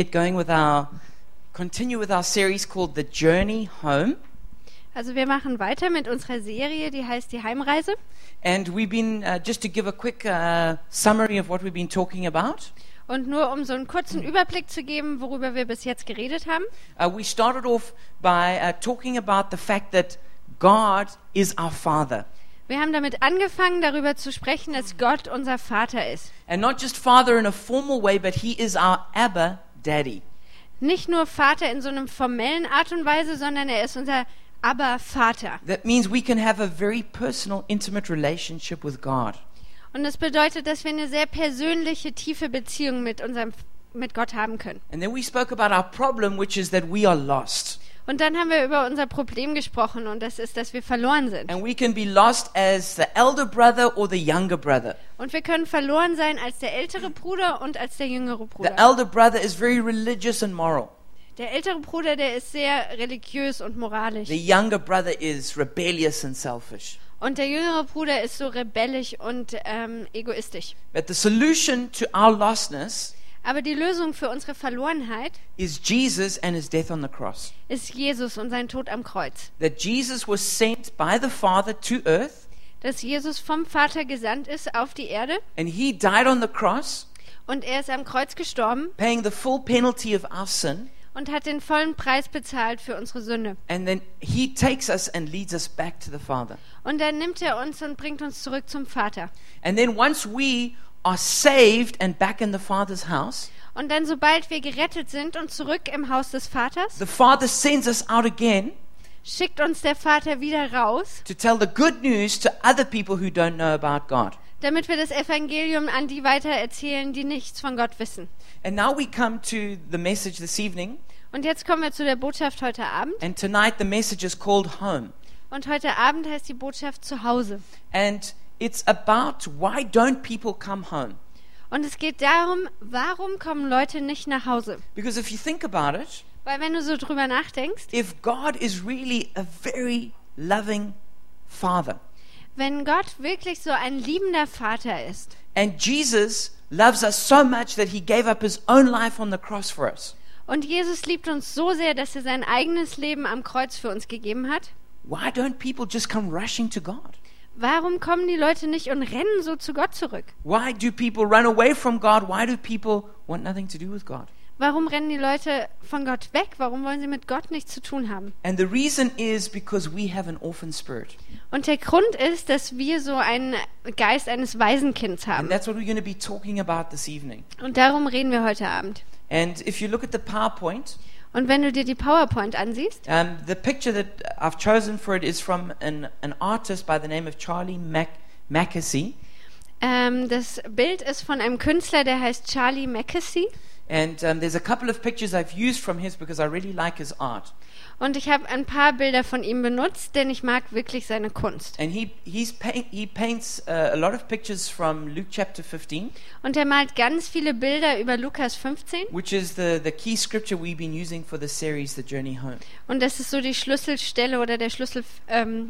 get going with our continue with our series called The Journey Home. Also wir machen weiter mit unserer Serie, die heißt die Heimreise. And we've been uh, just to give a quick uh, summary of what we've been talking about. Und nur um so einen kurzen Überblick zu geben, worüber wir bis jetzt geredet haben. Uh, we started off by uh, talking about the fact that God is our Father, Wir haben damit angefangen, darüber zu sprechen, dass Gott unser Vater ist. and not just Father in a formal way, but He is our Abba Daddy. Nicht nur Vater in so einem formellen Art und Weise, sondern er ist unser Aber-Vater. That means we can have a very personal, intimate relationship with God. Und das bedeutet, dass wir eine sehr persönliche, tiefe Beziehung mit unserem mit Gott haben können. And then we spoke about our problem, which is that we are lost. Und dann haben wir über unser Problem gesprochen und das ist, dass wir verloren sind. And we can be lost as the elder brother or the younger brother. Und wir können verloren sein als der ältere Bruder und als der jüngere The Bruder. elder brother is very religious and moral. Der ältere Bruder, der ist sehr religiös und moralisch. The younger brother is rebellious and selfish. Und der jüngere Bruder ist so rebellisch und ähm, egoistisch. But the solution to our lostness Aber die Lösung für unsere Verlorenheit is Jesus and his death on the cross. ist Jesus und sein Tod am Kreuz. That Jesus was sent by the Father to earth Dass Jesus vom Vater gesandt ist auf die Erde and he died on the cross, und er ist am Kreuz gestorben paying the full penalty of our sin. und hat den vollen Preis bezahlt für unsere Sünde. And then he takes us and leads us back to the Father. Und dann nimmt er uns und bringt uns zurück zum Vater. And then once we are saved and back in the Father's house, Und dann, sobald wir gerettet sind und zurück im Haus des Vaters, the Father sends us out again schickt uns der Vater wieder raus, to tell the good news to other people who don't know about God. damit wir das Evangelium an die weitererzählen, die nichts von Gott wissen. And now we come to the message this evening. Und jetzt kommen wir zu der Botschaft heute Abend. And tonight the message is called Home. Und heute Abend heißt die Botschaft zu Hause. And it's about why don't people come home? Und es geht darum, warum kommen Leute nicht nach Hause? Because if you think about it, Weil wenn du so drüber nachdenkst, if God is really a very loving Father, wenn Gott wirklich so ein liebender Vater ist and Jesus loves us so much that he gave up his own life on the cross for us, und Jesus liebt uns so sehr, dass er sein eigenes Leben am Kreuz für uns gegeben hat, why don't people just come rushing to God? Warum kommen die Leute nicht und rennen so zu Gott zurück? Why do people run away from God? Why do people want nothing to do with God? Warum rennen die Leute von Gott weg? Warum wollen sie mit Gott nichts zu tun haben? And the reason is because we have an orphan spirit. Und der Grund ist, dass wir so einen Geist eines Waisenkinds And haben. that's what we're going to be talking about this evening. Und darum reden wir heute Abend. And if you look at the PowerPoint, Und wenn du dir die PowerPoint ansiehst, um, the picture that I've chosen for it is from an, an artist by the name of Charlie Mac- Mackesy. ähm, das Bild ist von einem Künstler, der heißt Charlie Mackesy. And um, there's a couple of pictures I've used from his because I really like his art. Und ich habe ein paar Bilder von ihm benutzt, denn ich mag wirklich seine Kunst. And he, he's paint, he paints uh, a lot of pictures from Luke chapter 15, Und er malt ganz viele Bilder über Lukas 15. which is the, the key scripture we've been using for the series, The Journey Home. Und das ist so die Schlüsselstelle oder der Schlüssel ähm,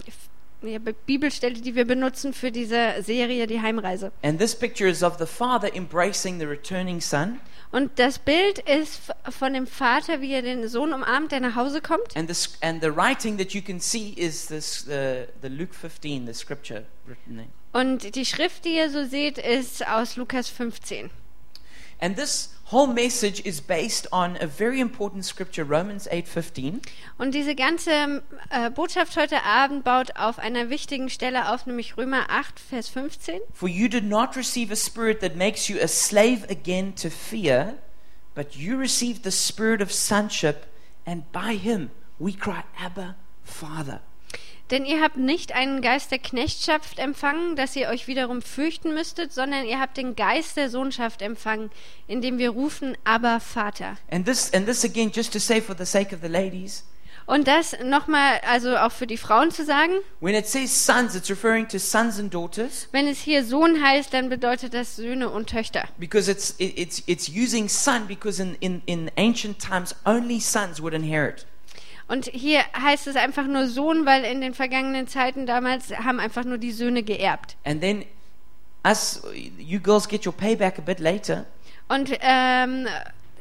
ja, Be- Bibelstelle, die wir benutzen für diese Serie, die Heimreise. And this picture is of the father embracing the returning son. Und das Bild ist von dem Vater, wie er den Sohn umarmt, der nach Hause kommt. And, this, and the writing that you can see is this, uh, the Luke 15, the scripture written there. Und die Schrift, die ihr so seht, ist aus Lukas 15. And this whole message is based on a very important scripture, Romans 8:15, Und diese ganze äh, Botschaft heute Abend baut auf einer wichtigen Stelle auf, nämlich Römer 8, Vers 15. For you did not receive a spirit that makes you a slave again to fear, but you received the spirit of sonship, and by him we cry, Abba, Father. Denn ihr habt nicht einen Geist der Knechtschaft empfangen, dass ihr euch wiederum fürchten müsstet, sondern ihr habt den Geist der Sohnschaft empfangen, indem wir rufen, aber Vater. And this, and this again, just to say for the sake of the ladies, Und das nochmal, also auch für die Frauen zu sagen, when it says sons, it's referring to sons and daughters wenn es hier Sohn heißt, dann bedeutet das Söhne und Töchter. because it's, it, it's, it's using son because in, in, in ancient times only sons would inherit. Und hier heißt es einfach nur Sohn, weil in den vergangenen Zeiten damals haben einfach nur die Söhne geerbt. And then us, you girls get your payback a bit later. Und ähm,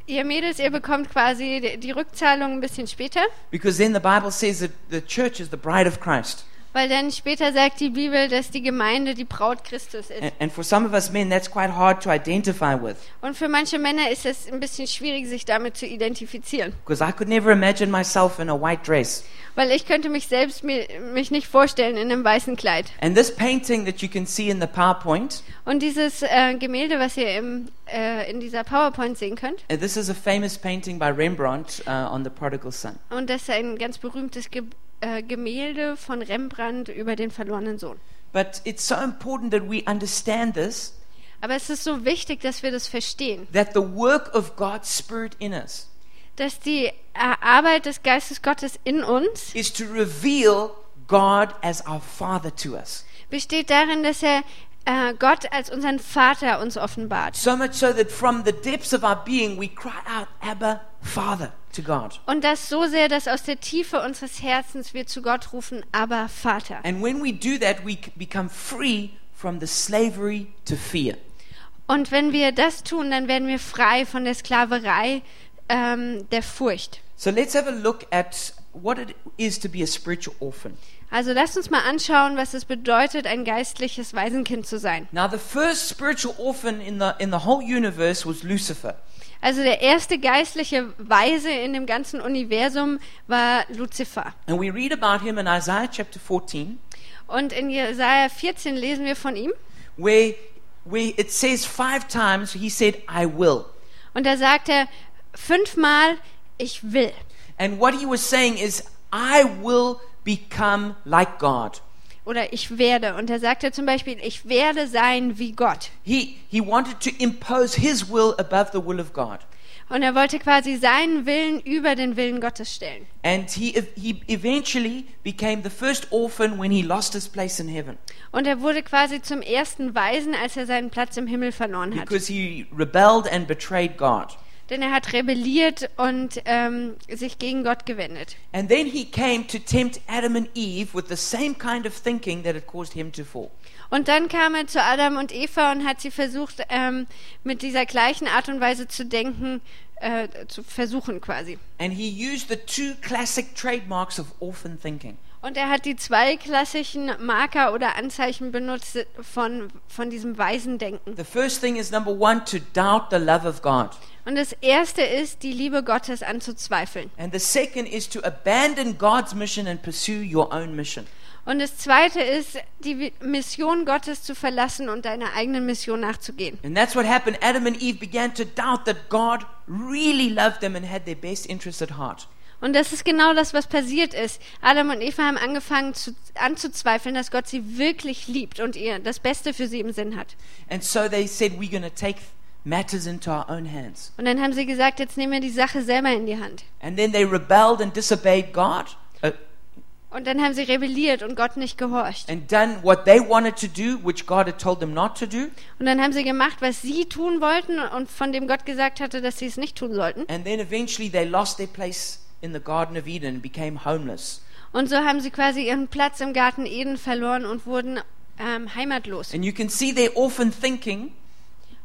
ihr Mädels, ihr bekommt quasi die- die Rückzahlung ein bisschen später, because then the Bible says that the church is the bride of Christ. Weil dann später sagt die Bibel, dass die Gemeinde die Braut Christus ist. And, and for some of us men, that's quite hard to identify with Und für manche Männer ist es ein bisschen schwierig, sich damit zu identifizieren. because I could never imagine myself in a white dress. Weil ich könnte mich selbst mir, mich nicht vorstellen in einem weißen Kleid. And this painting that you can see in the PowerPoint, Und dieses äh, Gemälde, was ihr im, äh, in dieser PowerPoint sehen könnt, uh, this is a famous painting by Rembrandt uh, on the prodigal son. und das ist ein ganz berühmtes Ge äh, Gemälde von Rembrandt über den verlorenen Sohn. But it's so important that we understand this Aber es ist so wichtig, dass wir das verstehen, that the work of God's Spirit in us dass die äh, Arbeit des Geistes Gottes in uns is to reveal God as our Father to us. besteht darin, dass er äh, Gott als unseren Vater uns offenbart. So much so that from the depths of our being we cry out, Abba, Father, to God. Und das so sehr, dass aus der Tiefe unseres Herzens wir zu Gott rufen, aber Vater. And when we do that, we become free from the slavery to fear. Und wenn wir das tun, dann werden wir frei von der Sklaverei ähm, der Furcht. So let's have a look at what it is to be a spiritual orphan. Also lasst uns mal anschauen, was es bedeutet, ein geistliches Waisenkind zu sein. Now, the first spiritual orphan in the, in the whole universe was Lucifer. Also der erste geistliche Weise in dem ganzen Universum war Luzifer. And we read about him in Isaiah chapter 14, Und in Jesaja 14 lesen wir von ihm. where, where it says five times, he said, I will. Und da sagt er fünfmal, ich will. And what he was saying is, I will become like God. Oder ich werde. Und er zum Beispiel, ich werde sein wie Gott. He, he wanted to impose his will above the will of God. Und er wollte quasi seinen Willen über den Willen Gottes stellen. And he, he eventually became the first orphan when he lost his place in heaven Und er wurde quasi zum ersten Weisen, als er seinen Platz im Himmel verloren hat. because he rebelled and betrayed God. Denn er hat rebelliert und ähm, sich gegen Gott gewendet. And then he came to tempt Adam and Eve with the same kind of thinking that had caused him to fall. Und dann kam er zu Adam und Eva und hat sie versucht, ähm, mit dieser gleichen Art und Weise zu denken, äh, zu versuchen quasi. And he used the two classic trademarks of orphan thinking. Und er hat die zwei klassischen Marker oder Anzeichen benutzt von, von diesem weisen Denken. The first thing is number one, to doubt the love of God. Und das erste ist, die Liebe Gottes anzuzweifeln. And the second is to abandon God's mission and pursue your own mission. Und das zweite ist, die Mission Gottes zu verlassen und deiner eigenen Mission nachzugehen. And that's what happened. Adam and Eve began to doubt that God really loved them and had their best interest at heart. Und das ist genau das, was passiert ist. Adam und Eva haben angefangen zu, anzuzweifeln, dass Gott sie wirklich liebt und ihr das Beste für sie im Sinn hat. And so they said, We're going to take matters into our own hands. Und dann haben sie gesagt, jetzt nehmen wir die Sache selber in die Hand. And then they rebelled and disobeyed God uh, Und dann haben sie rebelliert und Gott nicht gehorcht. and done what they wanted to do, which God had told them not to do. Und dann haben sie gemacht, was sie tun wollten und von dem Gott gesagt hatte, dass sie es nicht tun sollten. And then eventually they lost their place in the Garden of Eden and became homeless. Und so haben sie quasi ihren Platz im Garten Eden verloren und wurden ähm, heimatlos. And you can see their orphan thinking.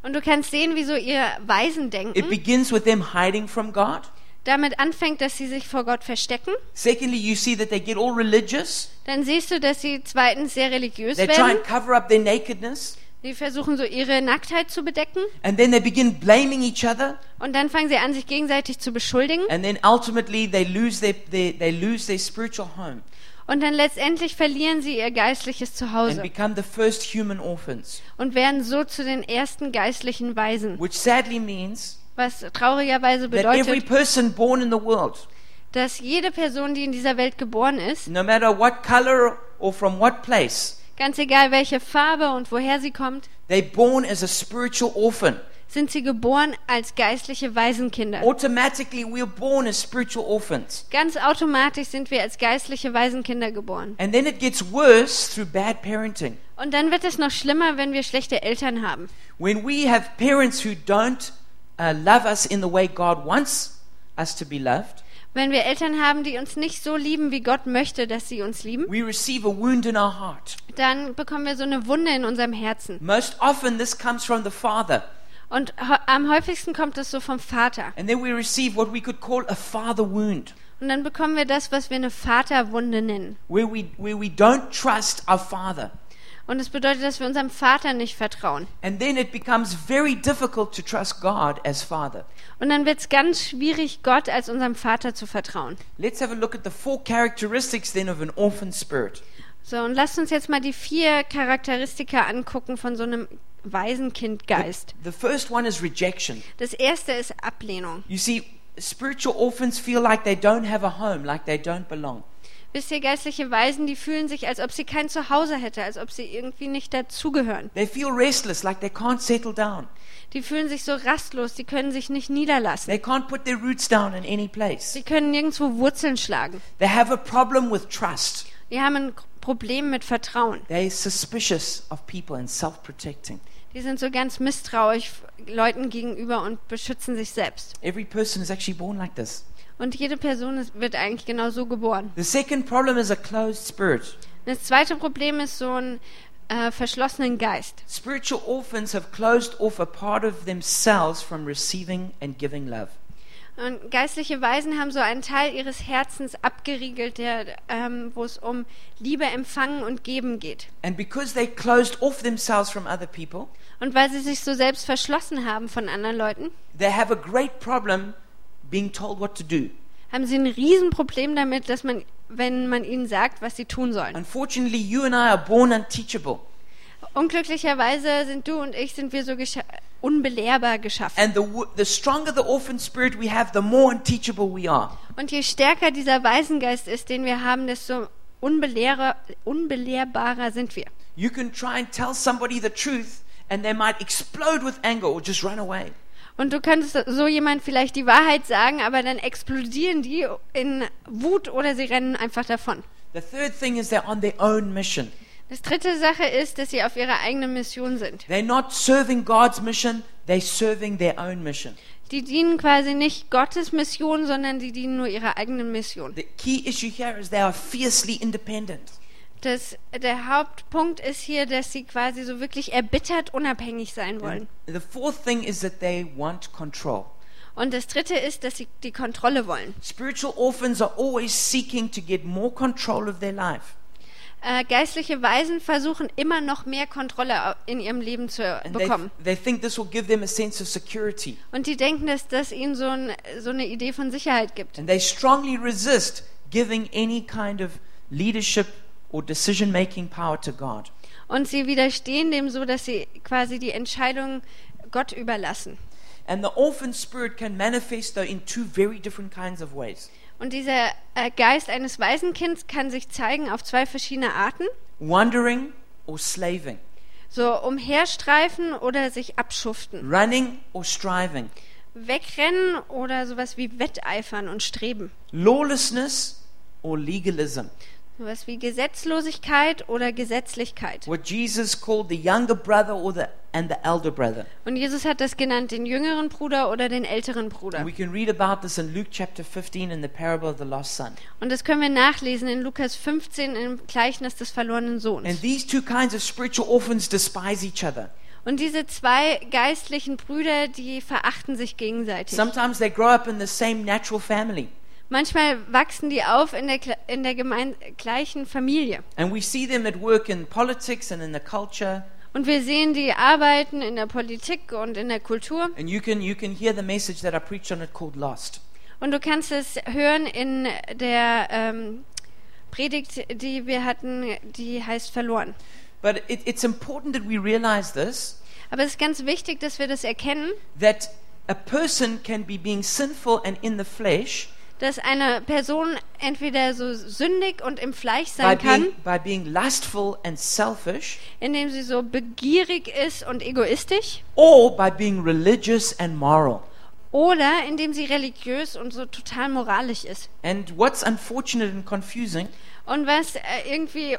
Und du kannst sehen, wie so ihr It Waisendenken begins with them hiding from God. damit anfängt, dass sie sich vor Gott verstecken. Secondly, you see that they get all religious. Dann siehst du, dass sie zweitens sehr religiös They try werden. and cover up their nakedness. Sie versuchen so ihre Nacktheit zu bedecken. And then they begin blaming each other. Und dann fangen sie an, sich gegenseitig zu beschuldigen. And then ultimately they lose their, their, they lose their spiritual home Und dann letztendlich verlieren sie ihr geistliches Zuhause become the first human orphans. und werden so zu den ersten geistlichen Waisen. Means Was traurigerweise bedeutet, person born in the world, dass jede Person, die in dieser Welt geboren ist, no matter what color or from what place, ganz egal welche Farbe und woher sie kommt, they're born as a spiritual orphan. Sind sie geboren als geistliche Waisenkinder. Automatically, we're born as spiritual orphans. Ganz automatisch sind wir als geistliche Waisenkinder geboren. And then it gets worse through bad parenting. Und dann wird es noch schlimmer, wenn wir schlechte Eltern haben. When we have parents who don't uh, love us in the way God wants us to be loved, Wenn wir Eltern haben, die uns nicht so lieben, wie Gott möchte, dass sie uns lieben, we receive a wound in our heart. dann bekommen wir so eine Wunde in unserem Herzen. Most often, this comes from the father. Und am häufigsten kommt es so vom Vater. And then we receive what we could call a father wound, Und dann bekommen wir das, was wir eine Vaterwunde nennen. where we, where we don't trust our father. Und es bedeutet, dass wir unserem Vater nicht vertrauen. And then it becomes very difficult to trust God as father. Und dann wird es ganz schwierig, Gott als unserem Vater zu vertrauen. Let's have a look at the four characteristics then of an orphan spirit. So, und lasst uns jetzt mal die vier Charakteristika angucken von so einem Waisenkindgeist. The first one is rejection. Das erste ist Ablehnung. You see, spiritual orphans feel like they don't have a home, like they don't belong. Wisst ihr, geistliche Waisen, die fühlen sich, als ob sie kein Zuhause hätte, als ob sie irgendwie nicht dazugehören. They feel restless, like they can't settle down. Die fühlen sich so rastlos, die können sich nicht niederlassen. They can't put their roots down in any place. Sie können nirgendwo Wurzeln schlagen. They have a problem with trust. Die haben ein Problem mit Vertrauen. They're suspicious of people and self protecting. Die sind so ganz misstrauisch Leuten gegenüber und beschützen sich selbst. Every person is actually born like this. Und jede Person ist, wird eigentlich genau so geboren. The second problem is a closed spirit. Das zweite Problem ist so ein äh, verschlossenen Geist. Spiritual orphans have closed off a part of themselves from receiving and giving love. Und geistliche Weisen haben so einen Teil ihres Herzens abgeriegelt, der, ähm, wo es um Liebe empfangen und geben geht. And because they closed off themselves from other people, Und weil sie sich so selbst verschlossen haben von anderen Leuten, they have a great problem being told what to do. haben sie ein Riesenproblem damit, dass man, wenn man ihnen sagt, was sie tun sollen. Unfortunately, you and I are born unteachable. Unglücklicherweise sind du und ich sind wir so gescha unbelehrbar geschaffen. And the, the stronger the orphan spirit we have, the more unteachable we are. Und je stärker dieser Waisengeist ist, den wir haben, desto unbelehrer, unbelehrbarer sind wir. You can try and tell somebody the truth, and they might explode with anger or just run away. Und du könntest so jemand vielleicht die Wahrheit sagen, aber dann explodieren die in Wut oder sie rennen einfach davon. The third thing is they're on their own mission. Das dritte Sache ist, dass sie auf ihrer eigenen Mission sind. They're not serving God's mission, they're serving their own mission. Die dienen quasi nicht Gottes Mission, sondern die dienen nur ihrer eigenen Mission. The key issue here is they are fiercely independent. Das, der Hauptpunkt ist hier, dass sie quasi so wirklich erbittert unabhängig sein wollen. The fourth thing is that they want control. Und das dritte ist, dass sie die Kontrolle wollen. Spiritual orphans are always seeking to get more control of their life. Äh, geistliche Weisen versuchen immer noch mehr Kontrolle in ihrem Leben zu And they, bekommen. they. Und die denken, dass das ihnen so, ein, so eine Idee von Sicherheit gibt. And they strongly resist giving any kind of leadership or decision making power to God. Und sie widerstehen dem so, dass sie quasi die Entscheidung Gott überlassen. And the orphan spirit can manifest, though, in two very different kinds of ways. Und dieser äh, Geist eines Waisenkinds kann sich zeigen auf zwei verschiedene Arten. wandering or slaving, So umherstreifen oder sich abschuften. running or striving, Wegrennen oder sowas wie Wetteifern und Streben. lawlessness or legalism. Sowas wie Gesetzlosigkeit oder Gesetzlichkeit. What Jesus called the younger brother or the and the elder brother. Und Jesus hat das genannt, den jüngeren Bruder oder den älteren Bruder. And we can read about this in Luke chapter 15 in the parable of the lost son. Und das können wir nachlesen in Lukas 15 im Gleichnis des verlorenen And Sohns. these two kinds of spiritual orphans despise each other. Und diese zwei geistlichen Brüder, die verachten sich gegenseitig. Sometimes they grow up in the same natural family. Manchmal wachsen die auf in der, in der gleichen Familie. And we see them at work in politics and in the culture. Und wir sehen die arbeiten in der Politik und in der Kultur. And you can you can hear the message that I preached on it called Lost. Und du kannst es hören in der ähm, Predigt, die wir hatten, die heißt verloren. But it, it's important that we realize this Aber es ist ganz wichtig, dass wir das erkennen, that a person can be being sinful and in the flesh dass eine Person entweder so sündig und im Fleisch by sein kann, being, by being lustful and selfish indem sie so begierig ist und egoistisch, or by being religious and moral. oder indem sie religiös und so total moralisch ist. And what's unfortunate and confusing, Und was äh, irgendwie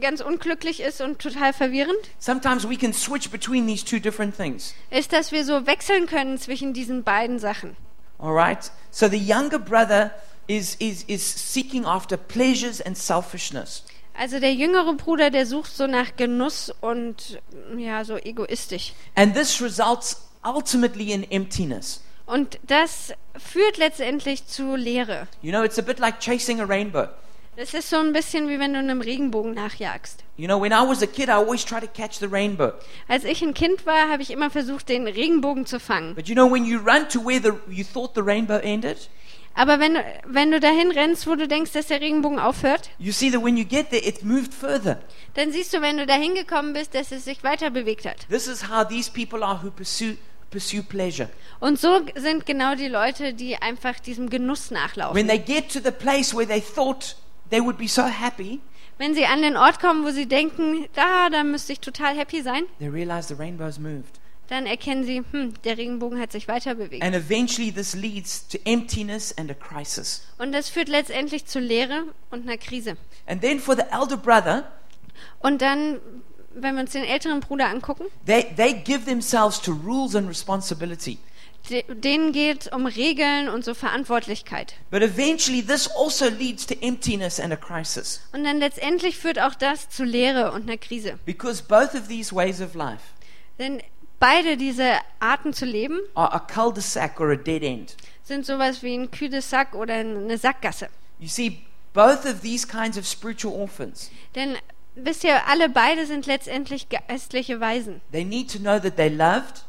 ganz unglücklich ist und total verwirrend, sometimes we can switch between these two different things. ist, dass wir so wechseln können zwischen diesen beiden Sachen. All right? So the younger brother is, is, is seeking after pleasures and selfishness. Also der jüngere Bruder, der sucht so nach Genuss und ja, so egoistisch. And this results ultimately in emptiness. Und das führt letztendlich zu Leere. You know, it's a bit like chasing a rainbow. Das ist so ein bisschen wie wenn du einem Regenbogen nachjagst. You know, when I was a kid, I always tried to catch the rainbow. Als ich ein Kind war, habe ich immer versucht, den Regenbogen zu fangen. But you know, when you run to where the, you thought the rainbow ended, Aber wenn, du- wenn du dahin rennst, wo du denkst, dass der Regenbogen aufhört, you see that when you get there, it's moved further. dann siehst du, wenn du dahin gekommen bist, dass es sich weiter bewegt hat. This is how these people are who pursue, pursue pleasure. Und so sind genau die Leute, die einfach diesem Genuss When nachlaufen. they get to the place where they thought they would be so happy, Wenn sie an den Ort kommen, wo sie denken, da, da müsste ich total happy sein, they realize the rainbow's moved. dann erkennen sie, hm, der Regenbogen hat sich weiter bewegt. And eventually, this leads to emptiness and a crisis. Und das führt letztendlich zu Leere und einer Krise. And then for the elder brother, Und dann, wenn wir uns den älteren Bruder angucken, they, they give themselves to rules and responsibility. De- denen geht um Regeln und so Verantwortlichkeit. But eventually, this also leads to emptiness and a crisis. Und dann letztendlich führt auch das zu Leere und einer Krise. Because both of these ways of life Denn beide diese Arten zu leben are a cul de sac or a dead end. sind sowas wie ein Cul-de-sac oder eine Sackgasse. You see, both of these kinds of spiritual orphans, Denn wisst ihr, alle beide sind letztendlich geistliche Waisen. they need to know that they're loved,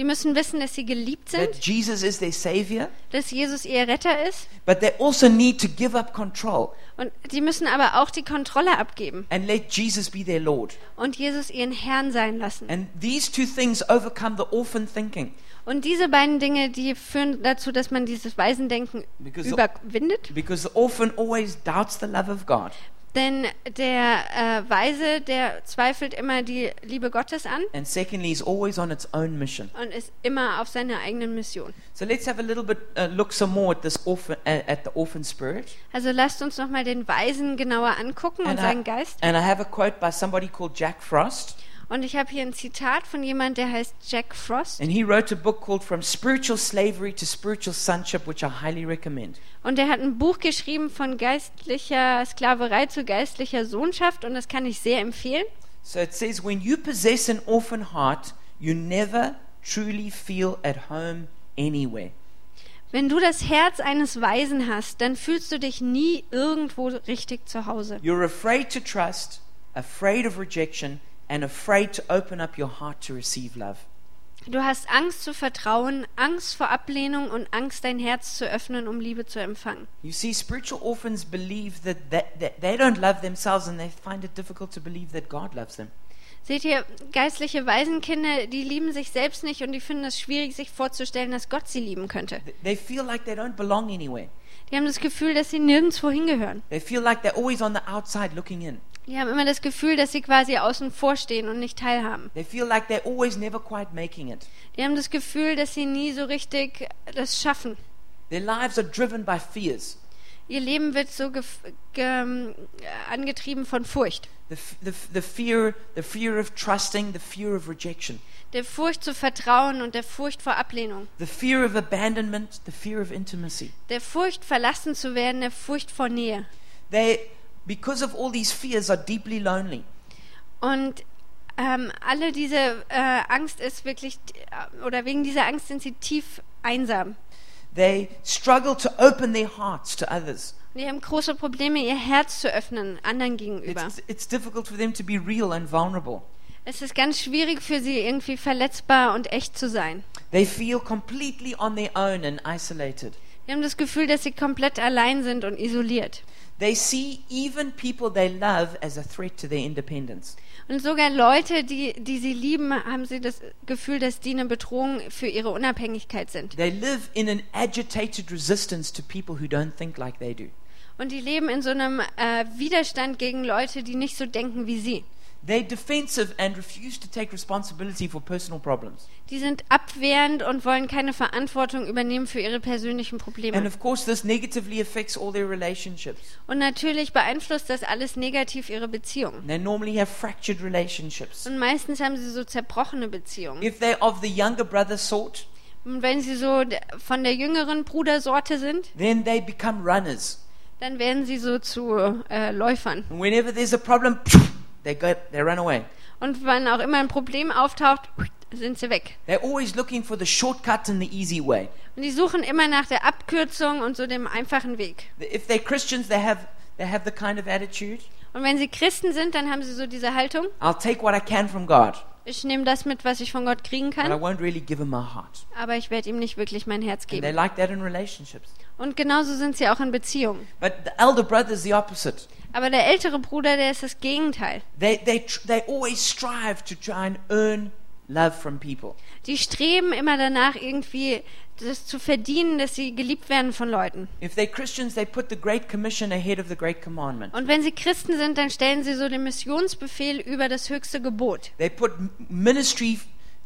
Die müssen wissen, dass sie geliebt that sind, Jesus is their Savior, dass Jesus ihr Retter ist. but they also need to give up control Und die müssen aber auch die Kontrolle abgeben and let Jesus be their Lord. und Jesus ihren Herrn sein lassen. And these two things overcome the orphan thinking. Und diese beiden Dinge, die führen dazu, dass man dieses Waisendenken Because the- überwindet. Because the orphan always doubts the love of God. Denn der äh, Weise, der zweifelt immer die Liebe Gottes an And secondly, is always on its own mission. und ist immer auf seiner eigenen Mission. So let's have a little bit uh, look some more at this orphan uh, at the orphan spirit. Also lasst uns nochmal den Weisen genauer angucken und And seinen I, Geist. and I have a quote by somebody called Jack Frost, Und ich habe hier ein Zitat von jemand, der heißt Jack Frost. and he wrote a book called From Spiritual Slavery to Spiritual Sonship, which I highly recommend. Und er hat ein Buch geschrieben von geistlicher Sklaverei zu geistlicher Sohnschaft und das kann ich sehr empfehlen. So it says, when you possess an orphan heart, you never truly feel at home anywhere. Wenn du das Herz eines Weisen hast, dann fühlst du dich nie irgendwo richtig zu Hause. You're afraid to trust, afraid of rejection, and afraid to open up your heart to receive love. Du hast Angst zu vertrauen, Angst vor Ablehnung und Angst, dein Herz zu öffnen, um Liebe zu empfangen. You see, spiritual orphans believe that, that, that they don't love themselves and they find it difficult to believe that God loves them. Seht ihr, geistliche Waisenkinder, die lieben sich selbst nicht und die finden es schwierig, sich vorzustellen, dass Gott sie lieben könnte. Th- They feel like they don't belong anywhere. Die haben das Gefühl, dass sie nirgendwo hingehören. They feel like they're always on the outside looking in. Die haben immer das Gefühl, dass sie quasi außen vor stehen und nicht teilhaben. They feel like they're always never quite making it. Die haben das Gefühl, dass sie nie so richtig das schaffen. Their lives are driven by fears. Ihr Leben wird so ähm, angetrieben von Furcht. The, the, the, fear, the fear of trusting, the fear of rejection, Der Furcht zu vertrauen und der Furcht vor Ablehnung. the fear of abandonment, the fear of intimacy. Der Furcht verlassen zu werden, der Furcht vor Nähe. They, because of all these fears, are deeply lonely. Und ähm, alle diese äh, Angst ist wirklich, äh, oder wegen dieser Angst sind sie tief einsam. They struggle to open their hearts to others. Und die haben große Probleme, ihr Herz zu öffnen, anderen gegenüber. It's, it's difficult for them to be real and vulnerable. Es ist ganz schwierig für sie, irgendwie verletzbar und echt zu sein. They feel completely on their own and isolated. Die haben das Gefühl, dass sie komplett allein sind und isoliert. They see even people they love as a threat to their independence. Und sogar Leute, die, die sie lieben, haben sie das Gefühl, dass die eine Bedrohung für ihre Unabhängigkeit sind. They live in an agitated resistance to people who don't think like they do. Und die leben in so einem äh, Widerstand gegen Leute, die nicht so denken wie sie. They're defensive and refuse to take responsibility for personal problems. Die sind abwehrend und wollen keine Verantwortung übernehmen für ihre persönlichen And Probleme. of course, this negatively affects all their relationships. Und natürlich beeinflusst das alles negativ ihre Beziehungen. They normally have fractured relationships. Und meistens haben sie so zerbrochene Beziehungen. If they're of the younger brother sort, Und wenn sie so von der jüngeren Brudersorte sind, then they become runners. dann werden sie so zu äh, Läufern. And whenever there's a problem, they go, they run away. Und wann auch immer ein Problem auftaucht, sind sie weg. They're always looking for the shortcut and the easy way. Und die suchen immer nach der Abkürzung und so dem einfachen Weg. If they're Christians, they have, they have the kind of attitude Und wenn sie Christen sind, dann haben sie so diese Haltung, I'll take what I can from God, ich nehme das mit, was ich von Gott kriegen but I kann, won't really give him my heart. aber ich werde ihm nicht wirklich mein Herz And they geben. like that in relationships. Und genauso sind sie auch in Beziehungen. But the elder brother is the opposite. Aber der ältere Bruder, der ist das Gegenteil. They, they, they always strive to try and earn love from people. Die streben immer danach, irgendwie das zu verdienen, dass sie geliebt werden von Leuten. If they're Christians, they put the Great Commission ahead of the Great Commandment. Und wenn sie Christen sind, dann stellen sie so den Missionsbefehl über das höchste Gebot. They put ministry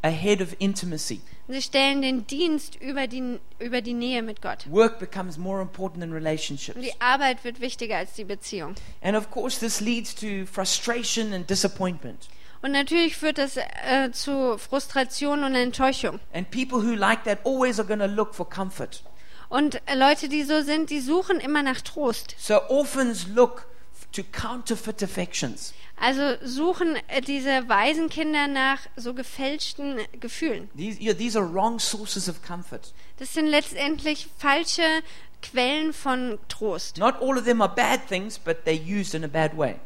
ahead of intimacy. Sie stellen den Dienst über die, über die Nähe mit Gott. Work becomes more important than relationships. Und die Arbeit wird wichtiger als die Beziehung. And of course, this leads to frustration and disappointment. Und natürlich führt das äh, zu Frustration und Enttäuschung. And people who like that always are going to look for comfort. Und äh, Leute, die so sind, die suchen immer nach Trost. So orphans look to counterfeit affections. Also suchen äh, diese Waisenkinder nach so gefälschten Gefühlen. These, know, these are wrong sources of comfort. Das sind letztendlich falsche Quellen von Trost. Not all of them are bad things, but they're used in a bad way.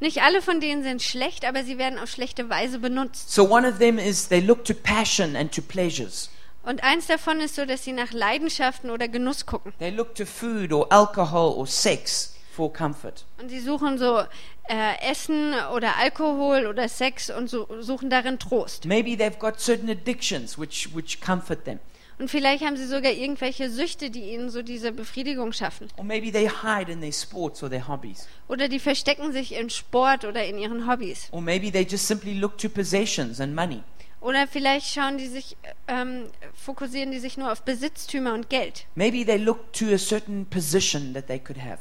Nicht alle von denen sind schlecht, aber sie werden auf schlechte Weise benutzt. So one of them is they look to passion and to pleasures. Und eins davon ist so, dass sie nach Leidenschaften oder Genuss gucken. They look to food or alcohol or sex for comfort. Und sie suchen so äh, Essen oder Alkohol oder Sex und so, suchen darin Trost. Maybe they've got certain addictions which, which comfort them. Und vielleicht haben sie sogar irgendwelche Süchte, die ihnen so diese Befriedigung schaffen. Or maybe they hide in their sports or their hobbies. Oder die verstecken sich in Sport oder in ihren Hobbys. Or maybe they just simply look to possessions and money. Oder vielleicht schauen die sich, ähm, fokussieren die sich nur auf Besitztümer und Geld. Maybe they look to a certain position that they could have.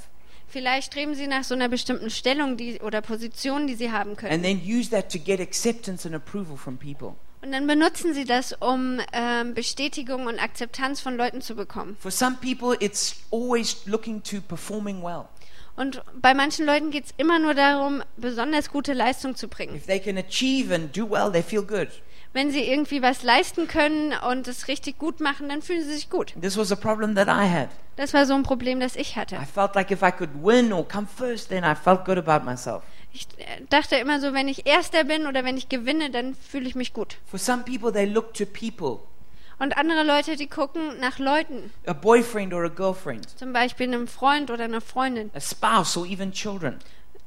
Vielleicht streben sie nach so einer bestimmten Stellung die, oder Position, die sie haben And können. then use that to get acceptance and approval from people. Und dann benutzen sie das, um ähm, Bestätigung und Akzeptanz von Leuten zu bekommen. For some people, it's always looking to performing well. Und bei manchen Leuten geht es immer nur darum, besonders gute Leistung zu bringen. If they can achieve and do well, they feel good. Wenn sie irgendwie was leisten können und es richtig gut machen, dann fühlen sie sich gut. This was a problem that I had. Das war so ein Problem, das ich hatte. I felt like if I could win or come first, then I felt good about myself. Ich äh, dachte immer so, wenn ich Erster bin oder wenn ich gewinne, dann fühle ich mich gut. For some people, they look to people, Und andere Leute, die gucken nach Leuten, a boyfriend or a girlfriend, zum Beispiel einem Freund oder einer Freundin a spouse or even children,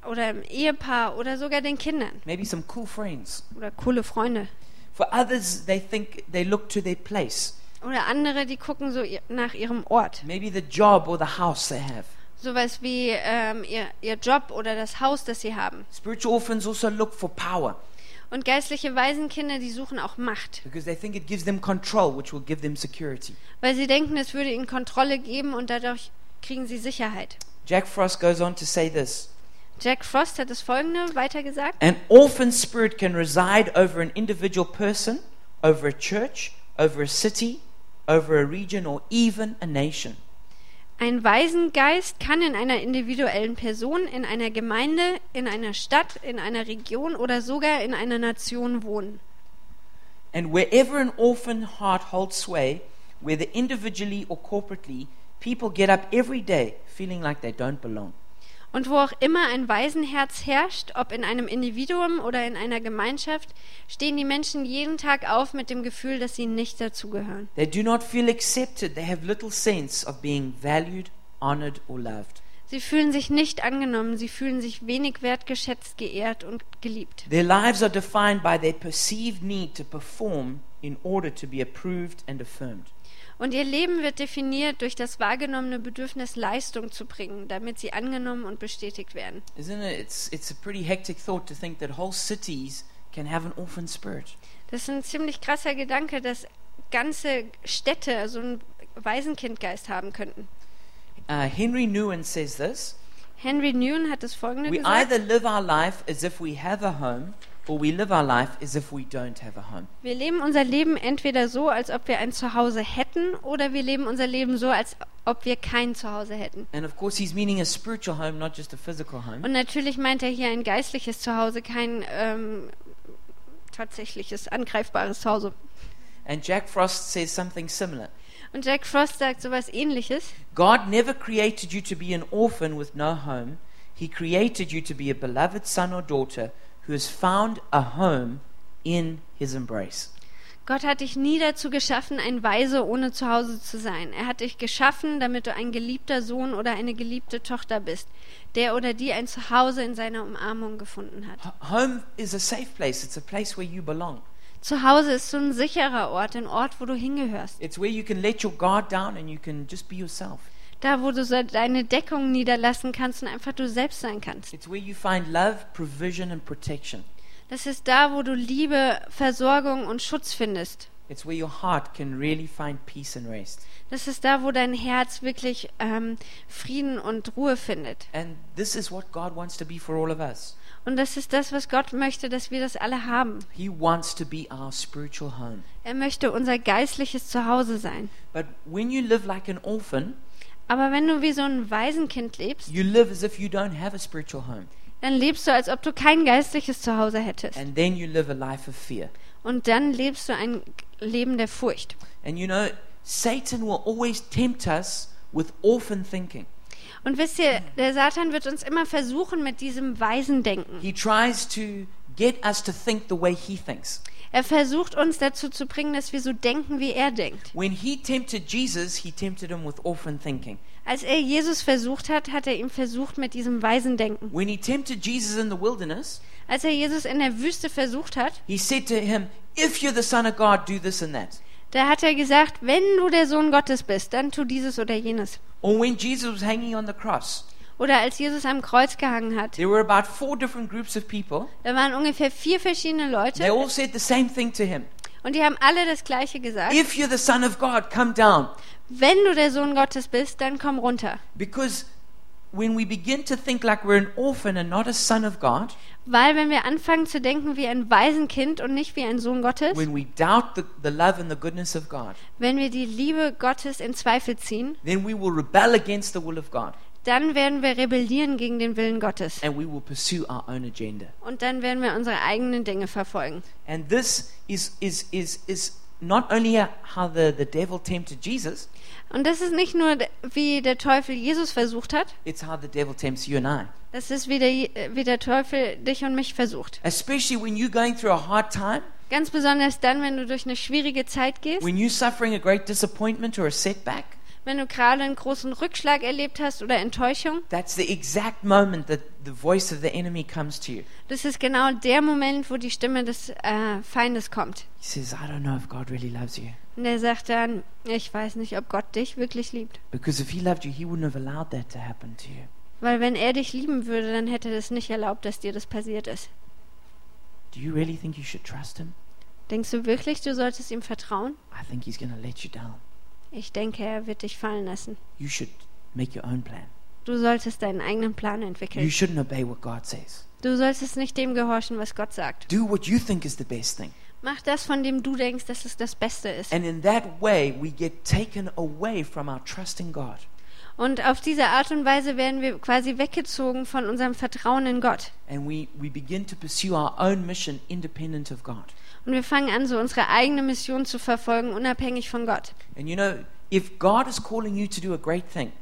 oder einem Ehepaar oder sogar den Kindern maybe some cool friends. oder coole Freunde. For others, they think they look to their place, Oder andere, die gucken so nach ihrem Ort. maybe the job or the house they have. Sowas wie ähm, ihr, ihr Job oder das Haus, das sie haben. Spiritual orphans also look for power Und geistliche Waisenkinder, die suchen auch Macht, weil sie denken, es würde ihnen Kontrolle geben und dadurch kriegen sie Sicherheit. Jack Frost goes on to say this Jack Frost hat das folgende weitergesagt. An orphan spirit can reside over an individual person, over a church, over a city, over a region, or even a nation. Ein Waisengeist kann in einer individuellen Person, in einer Gemeinde, in einer Stadt, in einer Region oder sogar in einer Nation wohnen. And wherever an orphan heart holds sway, whether individually or corporately, people get up every day feeling like they don't belong. Und wo auch immer ein Waisenherz herrscht, ob in einem Individuum oder in einer Gemeinschaft, stehen die Menschen jeden Tag auf mit dem Gefühl, dass sie nicht dazugehören. They do not feel accepted, they have little sense of being valued, honored, or loved. Sie fühlen sich nicht angenommen, sie fühlen sich wenig wertgeschätzt, geehrt und geliebt. Their lives are defined by their perceived need to perform in order to be approved and affirmed. Und ihr Leben wird definiert durch das wahrgenommene Bedürfnis, Leistung zu bringen, damit sie angenommen und bestätigt werden. Isn't it? It's, it's a pretty hectic thought to think that whole cities can have an orphan spirit. Das ist ein ziemlich krasser Gedanke, dass ganze Städte so einen Waisenkindgeist haben könnten. Uh, Henry Nguyen says this Henry Newen hat das folgende We gesagt. either live our life as if we we live our life as if we have a home. Wir leben unser Leben entweder so, als ob wir ein Zuhause hätten, oder wir leben unser Leben so, als ob wir kein Zuhause hätten. And of course, he's meaning a spiritual home, not just a physical home. Und natürlich meint er hier ein geistliches Zuhause, kein ähm, tatsächliches, angreifbares Zuhause. And Jack Frost says something similar. Und Jack Frost sagt sowas ähnliches. God never created you to be an orphan with no home. He created you to be a beloved son or daughter who has found a home in his embrace. Gott hat dich nie dazu geschaffen, ein Weise ohne Zuhause zu sein. Er hat dich geschaffen, damit du ein geliebter Sohn oder eine geliebte Tochter bist, der oder die ein Zuhause in seiner Umarmung gefunden hat. Home is a safe place. It's a place where you belong. Zuhause ist so ein sicherer Ort, ein Ort, wo du hingehörst. It's where you can let your guard down and you can just be yourself. Da, wo du deine Deckung niederlassen kannst und einfach du selbst sein kannst. It's where you find love, provision, and protection. Das ist da, wo du Liebe, Versorgung und Schutz findest. It's where your heart can really find peace and rest. Das ist da, wo dein Herz wirklich ähm, Frieden und Ruhe findet. And this is what God wants to be for all of us. Und das ist das, was Gott möchte, dass wir das alle haben. He wants to be our spiritual home. Er möchte unser geistliches Zuhause sein. But when you live like an orphan, Aber wenn du wie so ein Waisenkind lebst, you live as if you don't have a spiritual home. dann lebst du, als ob du kein geistliches Zuhause hättest. And then you live a life of fear. Und dann lebst du ein Leben der Furcht. And you know, Satan will always tempt us with orphan thinking. Und wisst ihr, der Satan wird uns immer versuchen mit diesem Waisendenken. He tries to get us to think the way he thinks. Er versucht uns dazu zu bringen, dass wir so denken, wie er denkt. When he tempted Jesus, he tempted him with orphan thinking. Als er Jesus versucht hat, hat er ihm versucht mit diesem Waisendenken. When he tempted Jesus in the wilderness, Als er Jesus in der Wüste versucht hat, he said to him, If you're the Son of God, do this and that. da hat er gesagt, wenn du der Sohn Gottes bist, dann tu dieses oder jenes. Or when Jesus was hanging on the cross, Oder als Jesus am Kreuz gehangen hat, there were about four different groups of people. da waren ungefähr vier verschiedene They Leute all said the same thing to him und die haben alle das Gleiche gesagt. If you're the Son of God, come down. Wenn du der Sohn Gottes bist, dann komm runter. Because when we begin to think like we're an orphan and not a son of God, Weil wenn wir anfangen zu denken wie ein Waisenkind und nicht wie ein Sohn Gottes, when we doubt the, the love and the goodness of God, wenn wir die Liebe Gottes in Zweifel ziehen, then we will rebel against the will of God dann werden wir rebellieren gegen den Willen Gottes. and we will pursue our own agenda. Und dann werden wir unsere eigenen Dinge verfolgen. And this is, is, is, is not only how the, the devil tempted Jesus, Und das ist nicht nur, wie der Teufel Jesus versucht hat, it's how the devil tempts you and I. das ist, wie der, wie der Teufel dich und mich versucht. Especially when you're going through a hard time, Ganz besonders dann, wenn du durch eine schwierige Zeit gehst, when you're suffering a great disappointment or a setback. Wenn du gerade einen großen Rückschlag erlebt hast oder Enttäuschung. That's the exact moment that the voice of the enemy comes to you. Das ist genau der Moment, wo die Stimme des äh, Feindes kommt. He says, I don't know if God really loves you. Und er sagt dann, ich weiß nicht, ob Gott dich wirklich liebt. Because if he loved you, he wouldn't have allowed that to happen to you. Weil wenn er dich lieben würde, dann hätte er es nicht erlaubt, dass dir das passiert ist. Do you really think you should trust him? Denkst du wirklich, du solltest ihm vertrauen? I think he's to let you down. Ich denke, er wird dich fallen lassen. You should make your own plan. Du solltest deinen eigenen Plan You entwickeln. shouldn't obey what God says. Du solltest nicht dem gehorchen, was Gott sagt. Do what you think is the best thing. Mach das, von dem du denkst, dass es das Beste ist. And in that way, we get taken away from our trust in God. Und auf diese Art und Weise werden wir quasi weggezogen von unserem Vertrauen in Gott. And we, we begin to pursue our own mission independent of God. Und wir fangen an, so unsere eigene Mission zu verfolgen, unabhängig von Gott. And you know, if God is calling you to do a great thing,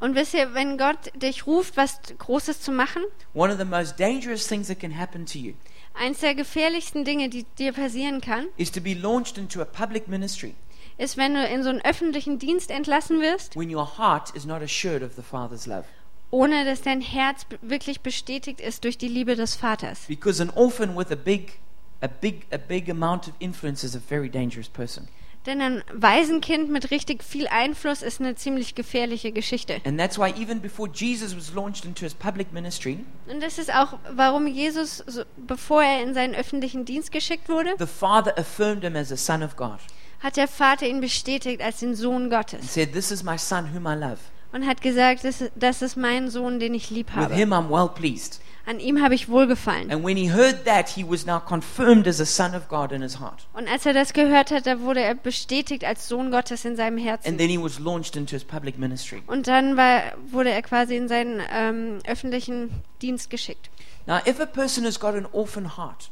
Und wisst ihr, wenn Gott dich ruft, was Großes zu machen, one of the most dangerous things that can happen to you eins der gefährlichsten Dinge, die dir passieren kann, is to be launched into a public ministry ist, wenn du in so einen öffentlichen Dienst entlassen wirst, when your heart is not assured of the Father's love. ohne dass dein Herz wirklich bestätigt ist durch die Liebe des Vaters. Because an orphan with a big, a big, a big amount of influence is a very dangerous person. Denn ein Waisenkind mit richtig viel Einfluss ist eine ziemlich gefährliche Geschichte. And that's why even before Jesus was launched into his public ministry, Und das ist auch, warum Jesus, so, bevor er in seinen öffentlichen Dienst geschickt wurde, the Father affirmed him as a son of God hat der Vater ihn bestätigt als den Sohn and Gottes said, This is my son whom I love. und hat gesagt, das, ist- das ist mein Sohn, den ich lieb With habe. him I'm well pleased. An ihm habe ich wohlgefallen. And when he heard that, he was now confirmed as a son of God in his heart. Und als er das gehört hat, da wurde er bestätigt als Sohn Gottes in seinem And Herzen. then he was launched into his public ministry. Und dann war, wurde er quasi in seinen ähm, öffentlichen Dienst geschickt. Now, if a person has got an orphan heart,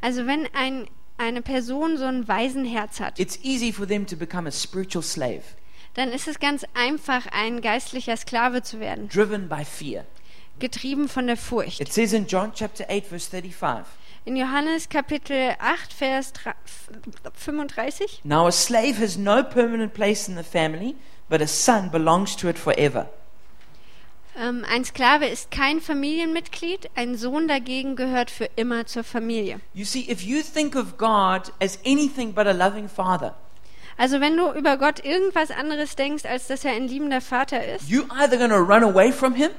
Also wenn ein, eine Person so ein Waisenherz hat, it's easy for them to become a spiritual slave, dann ist es ganz einfach, ein geistlicher Sklave zu werden, driven by fear. Getrieben von der Furcht. It says in John chapter 8, verse 35 In Johannes Kapitel 8, Vers dra- 35. Now a slave has no permanent place in the family, but a son belongs to it forever. Ähm, ein Sklave ist kein Familienmitglied, ein Sohn dagegen gehört für immer zur Familie. You see, if you think of God as anything but a loving father, Also wenn du über Gott irgendwas anderes denkst, als dass er ein liebender Vater ist, you're either going to run away from him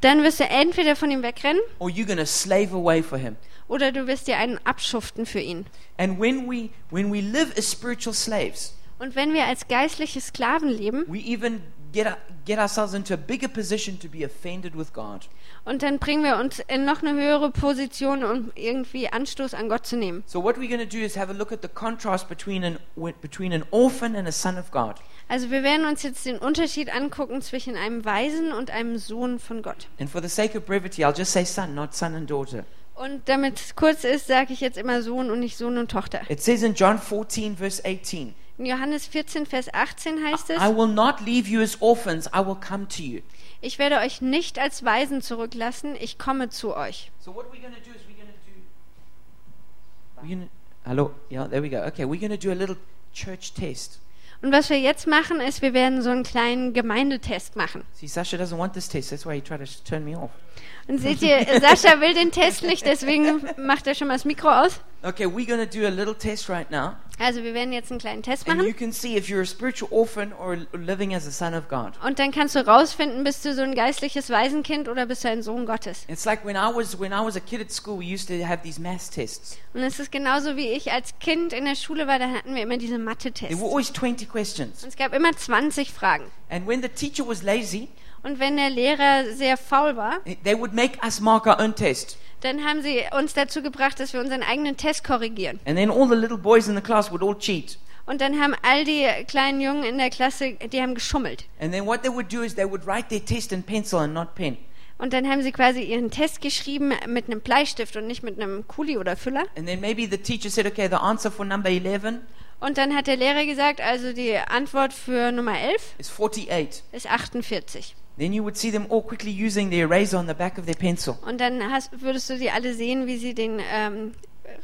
dann wirst du entweder von ihm wegrennen or you're to slave away for him. oder du wirst dir einen abschuften für ihn. And when we when we live as spiritual slaves, Und wenn wir als geistliche Sklaven leben we even get get ourselves into a bigger position to be offended with God. und dann bringen wir uns in noch eine höhere Position, um irgendwie Anstoß an Gott zu nehmen. So what we're going to do is have a look at the contrast between an between an orphan and a son of God. Also wir werden uns jetzt den Unterschied angucken zwischen einem Waisen und einem Sohn von Gott. And for the sake of brevity, I'll just say son, not son and daughter. Und damit es kurz ist, sage ich jetzt immer Sohn und nicht Sohn und Tochter. It says in John 14 verse 18, In Johannes 14, Vers 18 heißt es, I will not leave you as orphans, I will come to you. ich werde euch nicht als Waisen zurücklassen, ich komme zu euch. So what we're going to do is we're going to do we're gonna, Hello, yeah, there we go. Okay, we're going to do a little church test. Und was wir jetzt machen, ist, wir werden so einen kleinen Gemeindetest machen. See, Sasha doesn't want this test. That's why he tried to turn me off. Und seht ihr, Sascha will den Test nicht, deswegen macht er schon mal das Mikro aus. Okay, we're to do a little test right now, Also wir werden jetzt einen kleinen Test and you machen. can see if you're a spiritual orphan or living as a son of God. Und dann kannst du rausfinden, bist du so ein geistliches Waisenkind oder bist du ein Sohn Gottes. It's like when I was when I was a kid at school, we used to have these math tests. Und es ist genauso wie ich als Kind in der Schule war, da hatten wir immer diese There Mathe-Tests. were always 20 questions, Und es gab immer 20 Fragen. and when the teacher was lazy, Und wenn der Lehrer sehr faul war, they would make us mark our own test. dann haben sie uns dazu gebracht, dass wir unseren eigenen Test korrigieren. And then all the little boys in the class would all cheat. Und dann haben all die kleinen Jungen in der Klasse, die haben geschummelt. And then what they would do is they would write their test in pencil and not pen. Und dann haben sie quasi ihren Test geschrieben mit einem Bleistift und nicht mit einem Kuli oder Füller. And then maybe the teacher said, okay, the answer for number 11 Und dann hat der Lehrer gesagt, also die Antwort für Nummer 11 is 48. ist 48. Then you would see them all quickly using the eraser on the back of their pencil. Und dann hast, würdest du die alle sehen, wie sie den ähm,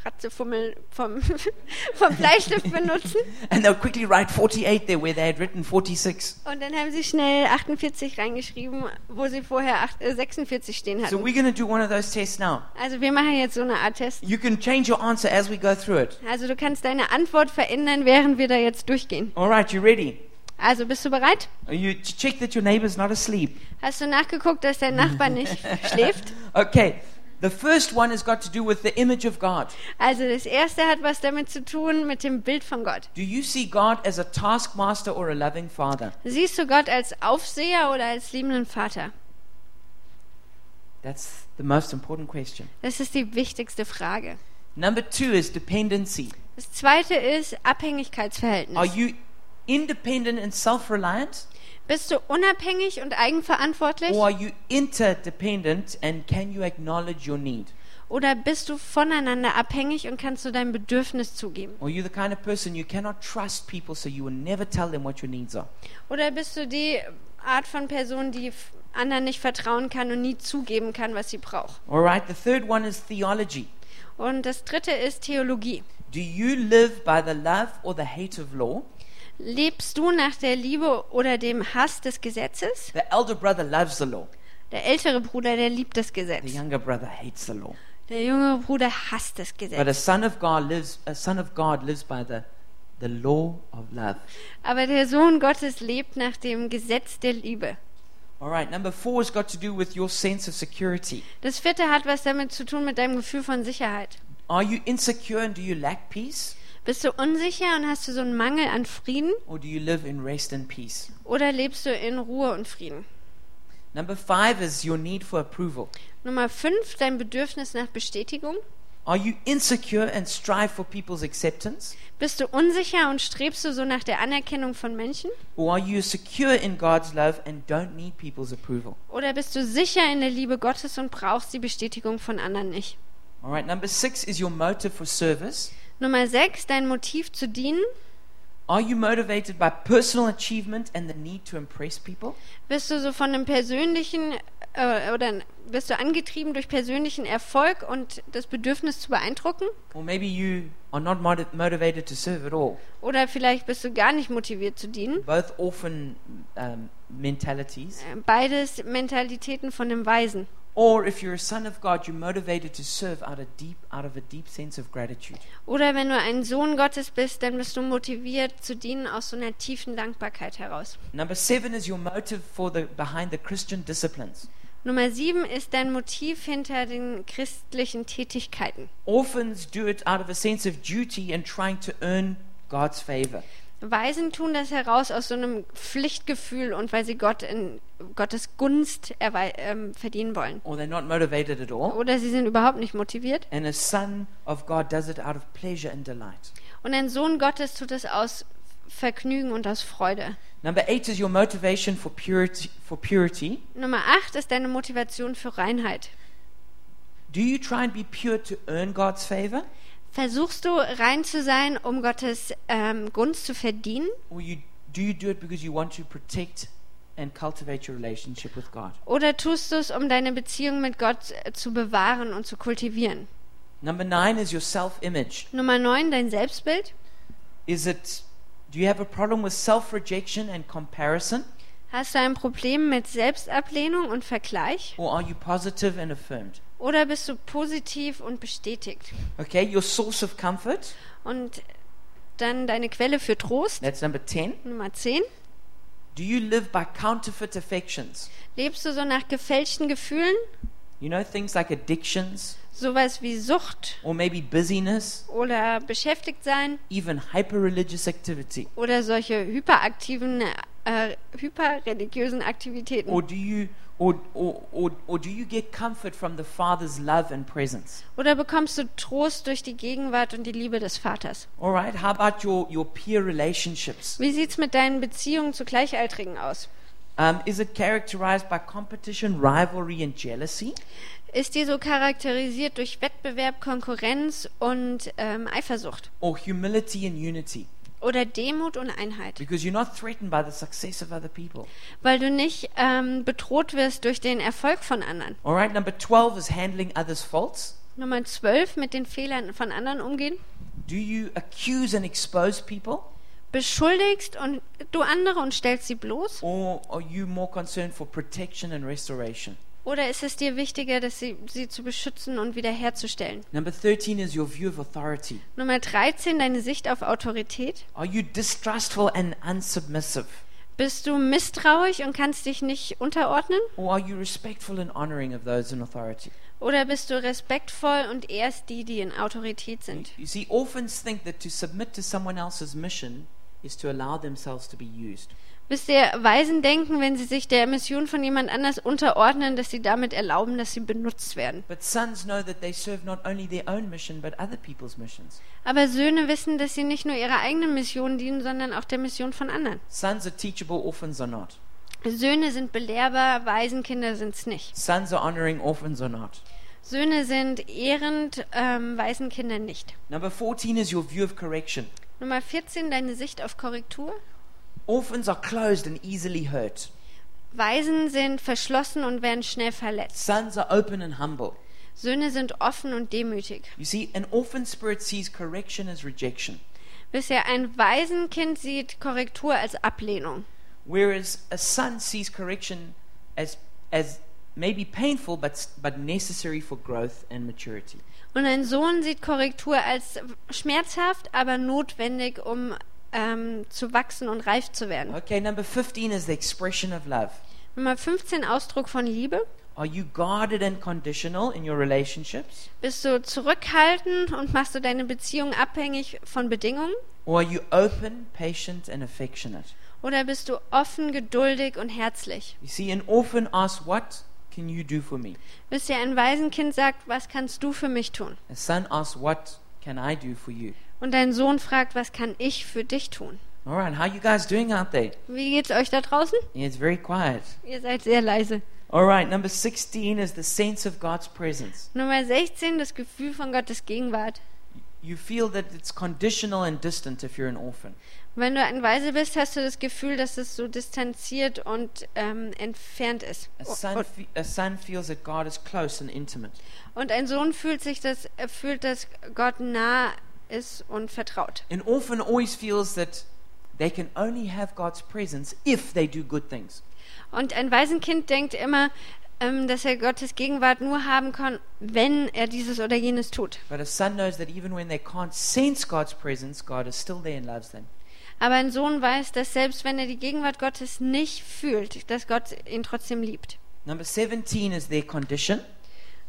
Ratzefummel vom, vom Bleistift benutzen. And they'll quickly write 48 there where they had written 46. Und dann haben sie schnell 48 reingeschrieben, wo sie vorher acht, äh, 46 stehen So hatten. we're going to do one of those tests now. Also wir machen jetzt so eine Art Test. You can change your answer as we go through it. Also du kannst deine Antwort verändern, während wir da jetzt durchgehen. All right, you ready? Also bist du bereit? You check that your neighbor's not asleep. Hast du nachgeguckt, dass dein Nachbar nicht schläft? Okay. The first one has got to do with the image of God. Also das erste hat was damit zu tun mit dem Bild von Gott. Do you see God as a taskmaster or a loving father? Siehst du Gott als Aufseher oder als liebenden Vater? That's the most important question. Das ist die wichtigste Frage. Number two is dependency. Das zweite ist Are Abhängigkeitsverhältnis. you independent and self reliant? Bist du unabhängig und eigenverantwortlich Or are you interdependent and can you acknowledge your need? oder bist du voneinander abhängig und kannst du dein Bedürfnis zugeben? Or are you the kind of person you cannot trust people so you will never tell them what your needs are? Oder bist du die Art von Person, die anderen nicht vertrauen kann und nie zugeben kann, was sie braucht? All right, the third one is theology. Und das dritte ist Theologie. Do you live by the love or the hate of law? Lebst du nach der Liebe oder dem Hass des Gesetzes? The elder brother loves the law, Der ältere Bruder, der liebt das the Gesetz. younger brother hates the law. Der jüngere Bruder hasst das But a Gesetz. son of God lives a son of God lives by the the law of love. Aber der Sohn Gottes lebt nach dem Gesetz der Liebe. All right, number 4 has got to do with your sense of security. Das vierte hat was damit zu tun mit deinem Gefühl von Sicherheit. Are you insecure and do you lack peace? Bist du unsicher und hast du so einen Mangel an Frieden? Or do you live in rest and peace? Oder lebst du in Ruhe und Frieden? Number 5 is your need for approval. Nummer fünf, dein Bedürfnis nach Bestätigung. Are you insecure and strive for people's acceptance? Bist du unsicher und strebst du so nach der Anerkennung von Menschen? Or are you secure in God's love and don't need people's approval? Oder bist du sicher in der Liebe Gottes und brauchst die Bestätigung von anderen nicht? All right, number six is your motive for service. Nummer 6, dein Motiv zu dienen. Are you motivated by personal achievement and the need to impress people? Bist du so von einem persönlichen äh, oder bist du angetrieben durch persönlichen Erfolg und das Bedürfnis zu beeindrucken? Or maybe you are not moti- motivated to serve at all. Oder vielleicht bist du gar nicht motiviert zu dienen? Both orphan um, mentalities. Äh, Beides Mentalitäten von einem Weisen. Or if you're a son of God, you're motivated to serve out of deep out of a deep sense of gratitude. Oder wenn du ein Sohn Gottes bist, dann bist du motiviert zu dienen aus so einer tiefen Dankbarkeit heraus. Number seven is your motive for the behind the Christian disciplines. Nummer 7 ist dein Motiv hinter den christlichen Tätigkeiten. Orphans do it out of a sense of duty and trying to earn God's favor. Weisen tun das heraus aus so einem Pflichtgefühl und weil sie Gott in Gottes Gunst ähm, verdienen wollen. Or they're not motivated at all. Oder sie sind überhaupt nicht motiviert. And a son of God does it out of pleasure and delight. Und ein Sohn Gottes tut es aus Vergnügen und aus Freude. Number eight is your motivation for purity. For purity. Nummer 8 ist deine Motivation für Reinheit. Do you try and be pure to earn God's favor, Versuchst du rein zu sein, um Gottes ähm, Gunst zu verdienen? or you do you do it because you want to protect and cultivate your relationship with God? Oder tust du es, um deine Beziehung mit Gott äh, zu bewahren und zu kultivieren? Number nine is your self-image. Nummer 9, dein Selbstbild. Is it? Do you have a problem with self-rejection and comparison, Hast du ein Problem mit Selbstablehnung und Vergleich? or are you positive and affirmed? Oder bist du positiv und bestätigt? Okay, your source of comfort. Und dann deine Quelle für Trost, That's number ten. Nummer 10. Do you live by counterfeit affections? Lebst du so nach gefälschten Gefühlen? You know things like addictions, Sowas wie Sucht or maybe busyness, oder beschäftigt sein even hyper-religious activity. oder solche hyperaktiven, äh, hyperreligiösen Aktivitäten? Or do you or, or, or, or do you get comfort from the Father's love and presence? Oder bekommst du Trost durch die Gegenwart und die Liebe des Vaters? All right, how about your, your peer relationships? Wie sieht's mit deinen Beziehungen zu Gleichaltrigen aus? Um, is it characterized by competition, rivalry, and jealousy? Ist die so charakterisiert durch Wettbewerb, Konkurrenz und ähm, Eifersucht? Or humility and unity? Oder Demut und Einheit? Because you're not threatened by the success of other people. Weil du nicht ähm, bedroht wirst durch den Erfolg von anderen. All right, number 12 is handling others' faults. Nummer 12, mit den Fehlern von anderen umgehen. Do you accuse and expose people? Beschuldigst und du andere und stellst sie bloß? Or are you more concerned for protection and restoration? Oder ist es dir wichtiger, dass sie, sie zu beschützen und wiederherzustellen? Number 13 is your view of authority. Nummer 13, deine Sicht auf Autorität. Are you distrustful and unsubmissive? Bist du misstrauisch und kannst dich nicht unterordnen? Or are you respectful and honoring of those in authority? Oder bist du respektvoll und ehrst die, die in Autorität sind? You see, orphans think that to submit to someone else's mission is to allow themselves to be used. Wisst ihr, Weisen denken, wenn sie sich der Mission von jemand anders unterordnen, dass sie damit erlauben, dass sie benutzt werden. Mission. Aber Söhne wissen, dass sie nicht nur ihrer eigenen Mission dienen, sondern auch der Mission von anderen. Sons are teachable, orphans are not. Söhne sind belehrbar, Waisenkinder sind's nicht. Sons are honoring, orphans are not. Söhne sind ehrend, ähm, Waisenkinder nicht. Number 14 is your view of correction. Nummer 14, deine Sicht auf Korrektur. Orphans are closed and easily hurt. Waisen sind verschlossen und werden schnell verletzt. Sons are open and humble. Söhne sind offen und demütig. You see, an orphan spirit sees correction as rejection, Wisst ihr, ein Waisenkind sieht Korrektur als Ablehnung. whereas a son sees correction as, as maybe painful but, but necessary for growth and maturity. Und ein Sohn sieht Korrektur als schmerzhaft, aber notwendig, um ähm, zu wachsen und reif zu werden. Okay, number 15 is the expression of love. Nummer 15, Ausdruck von Liebe. Are you guarded and conditional in your relationships? Bist du zurückhaltend und machst du deine Beziehung abhängig von Bedingungen? Or are you open, patient, and affectionate? Oder bist du offen, geduldig und herzlich? You see, an orphan asks, What can you do for me? Wisst ihr, ein Waisenkind sagt, was kannst du für mich tun? A son asks, What can I do for you? Und dein Sohn fragt, was kann ich für dich tun? All right, how you guys doing out there? Wie geht's euch da draußen? Yeah, it's very quiet. Ihr seid sehr leise. All right, number 16 is the sense of God's presence. Nummer 16, das Gefühl von Gottes Gegenwart. You feel that it's conditional and distant if you're an orphan. Wenn du ein Waise bist, hast du das Gefühl, dass es so distanziert und ähm, entfernt ist. A son, a son feels that God is close and intimate. und ein Sohn fühlt sich das, äh, fühlt, dass Gott nah ist und vertraut. An orphan always feels that they can only have God's presence if they do good things. Und ein Waisenkind denkt immer, ähm, dass er Gottes Gegenwart nur haben kann, wenn er dieses oder jenes tut. But a son knows that even when they can't sense God's presence, God is still there and loves them. Aber ein Sohn weiß, dass selbst wenn er die Gegenwart Gottes nicht fühlt, dass Gott ihn trotzdem liebt. Number 17 is their condition.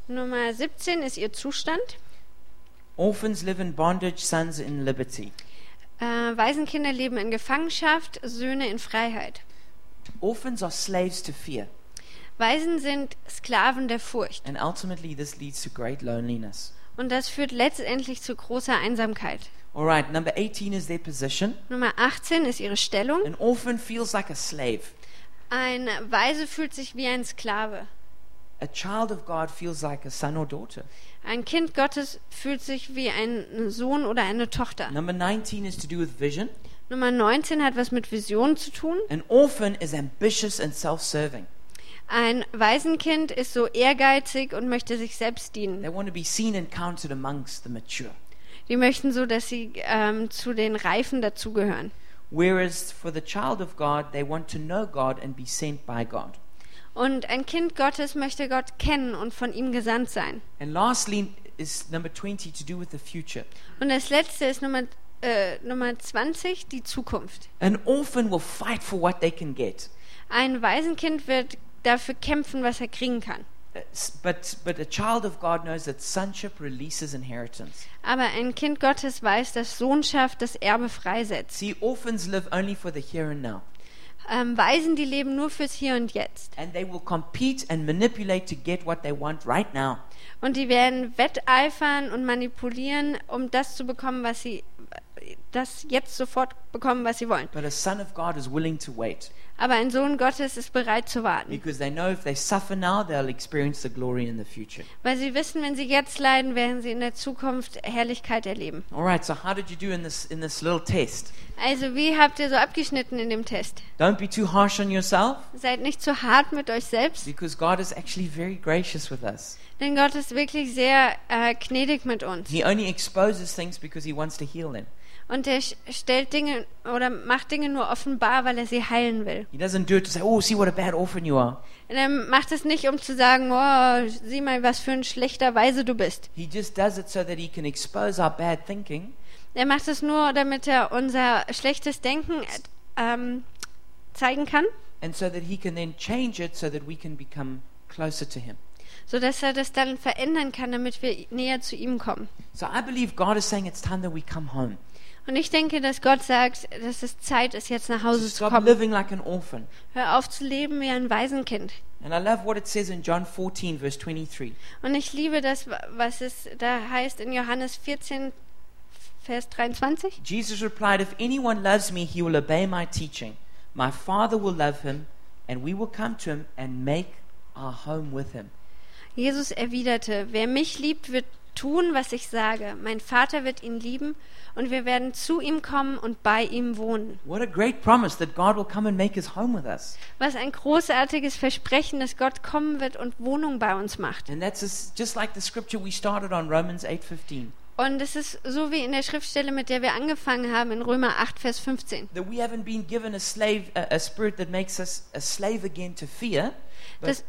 Nummer 17 ist ihr Zustand. Orphans live in bondage, sons in liberty. Äh, Waisenkinder leben in Gefangenschaft, Söhne in Freiheit. Orphans are slaves to fear, Waisen sind Sklaven der Furcht. and ultimately this leads to great loneliness. Und das führt letztendlich zu großer Einsamkeit. All right, number 18 is their position. Nummer 18 ist ihre Stellung. An orphan feels like a slave. Ein Waise fühlt sich wie ein Sklave. A child of God feels like a son or daughter. Ein Kind Gottes fühlt sich wie ein Sohn oder eine Tochter. Number 19 is to do with vision. Nummer 19 hat was mit Vision zu tun. An orphan is ambitious and self serving. Ein Waisenkind ist so ehrgeizig und möchte sich selbst dienen. They want to be seen and counted amongst the mature. Die möchten so, dass sie ähm, zu den Reifen dazugehören. Whereas for the child of God, they want to know God and be sent by God. Und ein Kind Gottes möchte Gott kennen und von ihm gesandt sein. And lastly is number 20 to do with the future. Und das letzte ist Nummer, äh, Nummer 20, die Zukunft. An orphan will fight for what they can get. Ein Waisenkind wird dafür kämpfen, was er kriegen kann. S- But, but a child of God knows that sonship releases inheritance. Aber ein Kind Gottes weiß, dass Sohnschaft das Erbe freisetzt. See, orphans live only for the here and now. Ähm, Waisen, die leben nur fürs Hier und Jetzt. And they will compete and manipulate to get what they want right now. Und die werden wetteifern und manipulieren, um das zu bekommen, was sie das jetzt sofort bekommen, was sie wollen. But a son of God is willing to wait Aber ein Sohn Gottes ist bereit zu warten, weil sie wissen, wenn sie jetzt leiden, werden sie in der Zukunft Herrlichkeit erleben. All right, so how did you do in this in this little test? Also, wie habt ihr so abgeschnitten in dem Test? Don't be too harsh on yourself Seid nicht zu hart mit euch selbst, because God is actually very gracious with us. denn Gott ist wirklich sehr äh, gnädig mit uns. He only exposes things because he wants to heal them. Und er stellt Dinge oder macht Dinge nur offenbar, weil er sie heilen will. He doesn't do it to say, "Oh, see what a bad orphan you are." Und er macht es nicht, um zu sagen, oh, sieh mal, was für ein schlechter Weise du bist. He just does it so that he can expose our bad thinking Er macht es nur, damit er unser schlechtes Denken ähm, zeigen kann, and so that he can then change it so that we can become closer to him. sodass er das dann verändern kann, damit wir näher zu ihm kommen. So I believe God is saying it's time that we come home. Und ich denke, dass Gott sagt, dass es Zeit ist, jetzt nach Hause zu stop kommen. living like an orphan. Hör auf zu leben wie ein Waisenkind. And I love what it says in John 14, verse 23. Und ich liebe das, was es da heißt in Johannes 14, Vers 23. Jesus replied, If anyone loves me, he will obey my teaching. My Father will love him, and we will come to him and make our home with him. Jesus erwiderte, wer mich liebt, wird tun, was ich sage. Mein Vater wird ihn lieben und wir werden zu ihm kommen und bei ihm wohnen. What a great promise that God will come and make his home with us. Was ein großartiges Versprechen, dass Gott kommen wird und Wohnung bei uns macht. And that's just- like the scripture we started on, Romans 8:15. Und es ist so wie in der Schriftstelle, mit der wir angefangen haben, in Römer 8, Vers 15. That we haven't been given a slave, a, a spirit that makes us a slave again to fear. But, Das,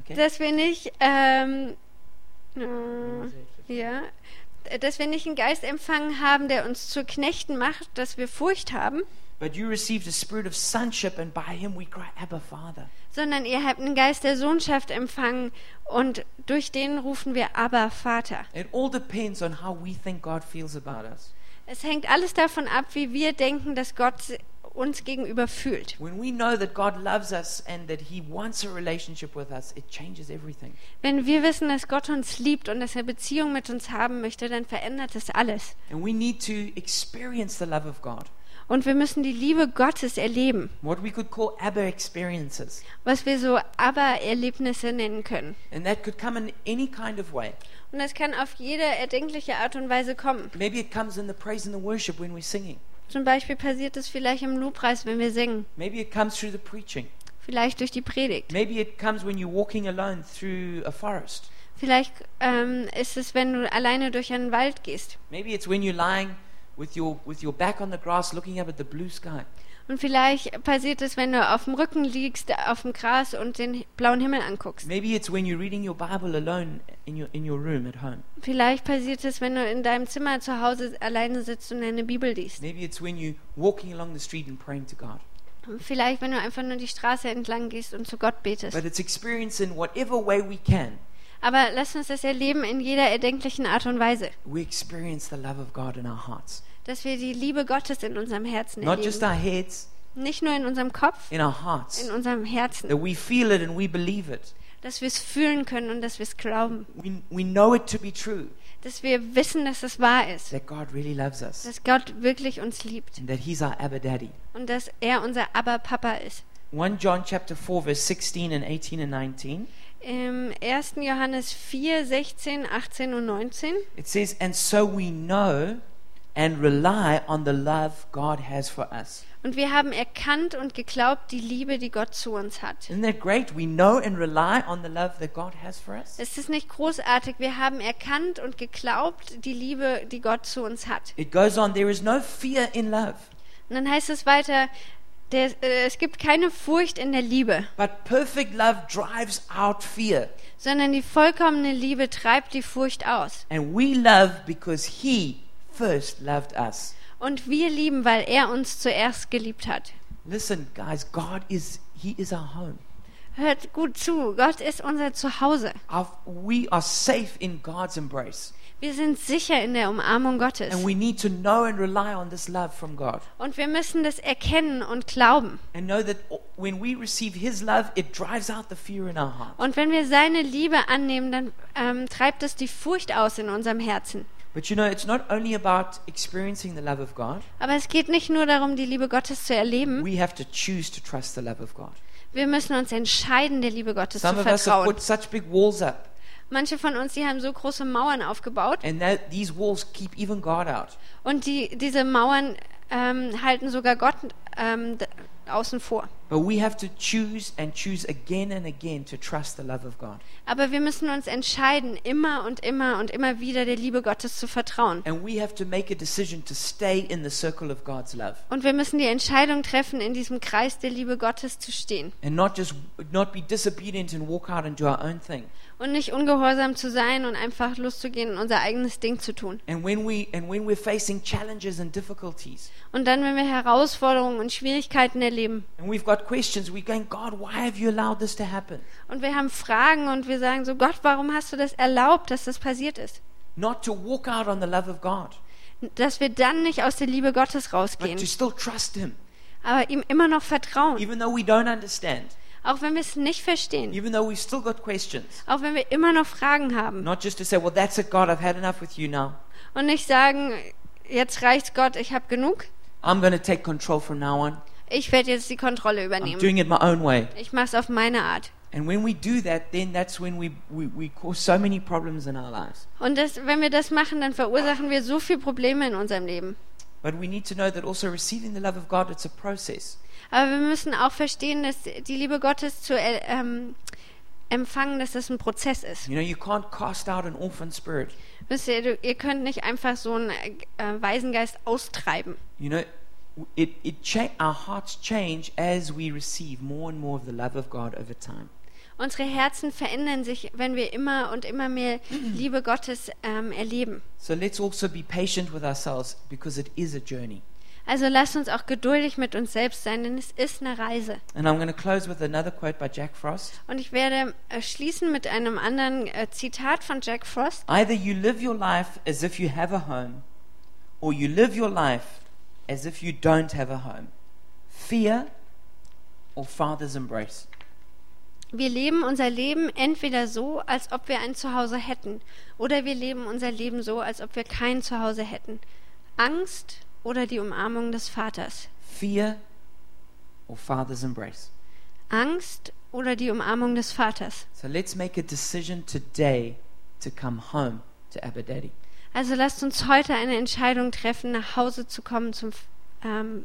okay. dass wir nicht, ähm, äh, ja, dass wir nicht einen Geist empfangen haben, der uns zu Knechten macht, dass wir Furcht haben, But you received a spirit of sonship, and by him we cry, Abba, Father. sondern ihr habt einen Geist der Sohnschaft empfangen und durch den rufen wir aber Vater. It all depends on how we think God feels about us. Es hängt alles davon ab, wie wir denken, dass Gott uns gegenüber fühlt. Wenn wir wissen, dass Gott uns liebt und dass er Beziehung mit uns haben möchte, dann verändert das alles. And we need to experience the love of God. Und wir müssen die Liebe Gottes erleben, what we could call Abba experiences. was wir so Aber-Erlebnisse nennen können. Kind of. Und das kann auf jede erdenkliche Art und Weise kommen. Maybe it comes in the praise and the worship when we're singing. Zum Beispiel passiert es vielleicht im Lobpreis, wenn wir singen, Maybe it comes through the preaching. vielleicht durch die Predigt. Maybe it comes when you're walking alone through a forest. Vielleicht ähm, ist es, wenn du alleine durch einen Wald gehst. Maybe it's when you're lying with your, with your back on the grass looking up at the blue sky. Und vielleicht passiert es, wenn du auf dem Rücken liegst, auf dem Gras und den blauen Himmel anguckst. Maybe it's when you're reading your Bible alone in your, in your room at home. Vielleicht passiert es, wenn du in deinem Zimmer zu Hause alleine sitzt und deine Bibel liest. Maybe it's when you're walking along the street and praying to God. Vielleicht, wenn du einfach nur die Straße entlang gehst und zu Gott betest. But it's experienced in whatever way we can. Aber lass uns das erleben in jeder erdenklichen Art und Weise, We experience the love of God in our hearts. Dass wir die Liebe Gottes in unserem Herzen Not just erleben. our heads, Nicht nur in unserem Kopf, in our hearts. in unserem Herzen. That we feel it and we believe it. Dass wir es fühlen können und dass wir es glauben. We, we know it to be true. Dass wir wissen, dass es wahr ist. That God really loves us. Dass Gott wirklich uns liebt. And that He's our Abba Daddy. Und dass er unser Aber-Papa ist. 1 John chapter 4 verse 16 and 18 and 19. Im 1. Johannes 4, 16, 18 und 19. It says, And so we know and rely on the love God has for us. Und wir haben erkannt und geglaubt die Liebe, die Gott zu uns hat. Isn't that great? We know and rely on the love that God has for us. Ist es nicht großartig? Wir haben erkannt und geglaubt die Liebe, die Gott zu uns hat. It goes on, there is no fear in love, Und dann heißt es weiter, der, äh, es gibt keine Furcht in der Liebe, but perfect love drives out fear. sondern die vollkommene Liebe treibt die Furcht aus. And we love because He first loved us. Und wir lieben, weil er uns zuerst geliebt hat. Listen, guys, God is, He is our home. Hört gut zu, Gott ist unser Zuhause. Our, we are safe in God's embrace. Wir sind sicher in der Umarmung Gottes. And we need to know and rely on this love from God. Und wir müssen das erkennen und glauben. And know that when we receive His love, it drives out the fear in our heart. Und wenn wir seine Liebe annehmen, dann ähm, treibt es die Furcht aus in unserem Herzen. But you know, it's not only about experiencing the love of God, Aber es geht nicht nur darum, die Liebe Gottes zu erleben. we have to choose to trust the love of God. Wir müssen uns entscheiden, der Liebe Gottes Some zu of us have vertrauen. put such big walls up, Manche von uns, die haben so große Mauern aufgebaut and that, these walls keep even God out. und die, diese Mauern ähm, halten sogar Gott ähm, außen vor. But we have to choose and choose again and again to trust the love of God. Aber wir müssen uns entscheiden, immer und immer und immer wieder der Liebe Gottes zu vertrauen. And we have to make a decision to stay in the circle of God's love Und wir müssen die Entscheidung treffen, in diesem Kreis der Liebe Gottes zu stehen and not just not be disobedient and walk out and do our own thing. und nicht ungehorsam zu sein und einfach loszugehen und unser eigenes Ding zu tun. And when we and when we're facing challenges and difficulties Und dann, wenn wir Herausforderungen und Schwierigkeiten erleben and we've got questions, we're going, God, why have you allowed this to happen? und wir haben Fragen und wir sagen so, Gott, warum hast du das erlaubt, dass das passiert ist? Not to walk out on the love of God, Dass wir dann nicht aus der Liebe Gottes but to rausgehen, still trust Him, aber ihm immer noch vertrauen, even though we don't understand, auch wenn wir es nicht verstehen, even though we've still got questions. auch wenn wir immer noch Fragen haben Not just to say, well, that's it, God, I've had enough with you now. und nicht sagen, jetzt reicht's Gott, ich habe genug, I'm going to take control from now on. Ich werde jetzt die Kontrolle I'm übernehmen. doing it my own way. Ich mache es auf meine Art. And when we do that, then that's when we, we, we cause so many problems in our lives. Und das, wenn wir das machen, dann verursachen wir so viele Probleme in unserem Leben. But we need to know that also receiving the love of God, it's a process. Aber wir müssen auch verstehen, dass die Liebe Gottes zu äh, ähm, empfangen, dass das ein Prozess ist. You know, you can't cast out an orphan spirit. Wisst ihr, du, ihr könnt nicht einfach so einen äh, Waisengeist austreiben. You know, it, it cha- our hearts change as we receive more and more of the love of God over time. Unsere Herzen verändern sich, wenn wir immer und immer mehr Liebe Gottes ähm, erleben. So let's also be patient with ourselves because it is a journey. Also lasst uns auch geduldig mit uns selbst sein, denn es ist eine Reise. And I'm going to close with another quote by Jack Frost. Und ich werde äh, schließen mit einem anderen äh, Zitat von Jack Frost. Either you live your life as if you have a home, or you live your life as if you don't have a home. Fear or Father's embrace. Wir leben unser Leben entweder so, als ob wir ein Zuhause hätten, oder wir leben unser Leben so, als ob wir kein Zuhause hätten. Angst oder die Umarmung des Vaters? Fear or Father's embrace? Angst oder die Umarmung des Vaters? So let's make a decision today to come home to Abba Daddy. Also lasst uns heute eine Entscheidung treffen, nach Hause zu kommen zum ähm,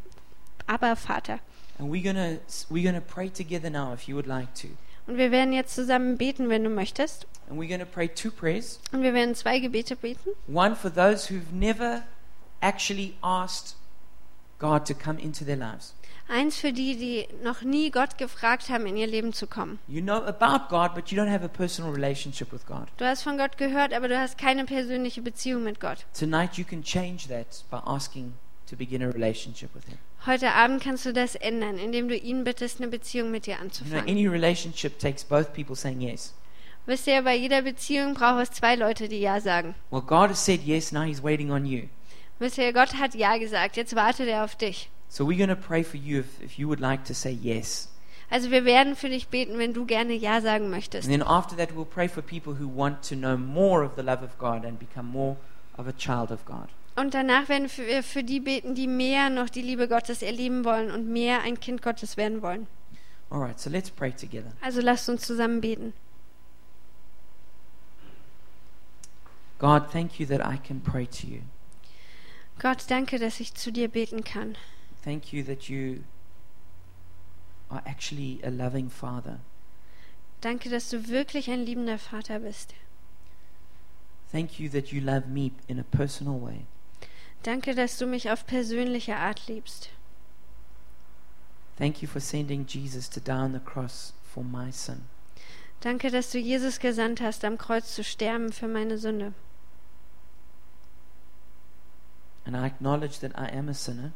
Aber Vater. And we're gonna we're gonna pray together now if you would like to. Und wir werden jetzt zusammen beten, wenn du möchtest. And we're gonna pray two prayers. Und wir werden zwei Gebete beten. One for those who've never actually asked God to come into their lives. Eins für die, die noch nie Gott gefragt haben, in ihr Leben zu kommen. You know about God, but you don't have a personal relationship with God. Du hast von Gott gehört, aber du hast keine persönliche Beziehung mit Gott. Tonight you can change that by asking to begin a relationship with Him. Heute Abend kannst du das ändern, indem du ihn bittest, eine Beziehung mit dir You know, anzufangen. any relationship takes both people saying yes. Wisst ihr, bei jeder Beziehung braucht es zwei Leute, die Ja sagen. Well, God has said yes, now He's waiting on you. Wisst ihr, Gott hat Ja gesagt, jetzt wartet er auf dich. So we're going to pray for you if, if you would like to say yes. Also wir werden für dich beten, wenn du gerne Ja sagen möchtest. And then after that, we'll pray for people who want to know more of the love of God and become more of a child of God. Und danach werden wir für die beten, die mehr noch die Liebe Gottes erleben wollen und mehr ein Kind Gottes werden wollen. All right, so let's pray together. Also lasst uns zusammen beten. God, thank you that I can pray to you. Gott, danke, dass ich zu dir beten kann. Thank you that you are actually a loving Father. Danke, dass du wirklich ein liebender Vater bist. Thank you that you love me in a personal way. Danke, dass du mich auf persönliche Art liebst. Thank you for sending Jesus to die on the cross for my sin. Danke, dass du Jesus gesandt hast, am Kreuz zu sterben für meine Sünde. And I acknowledge that I am a sinner,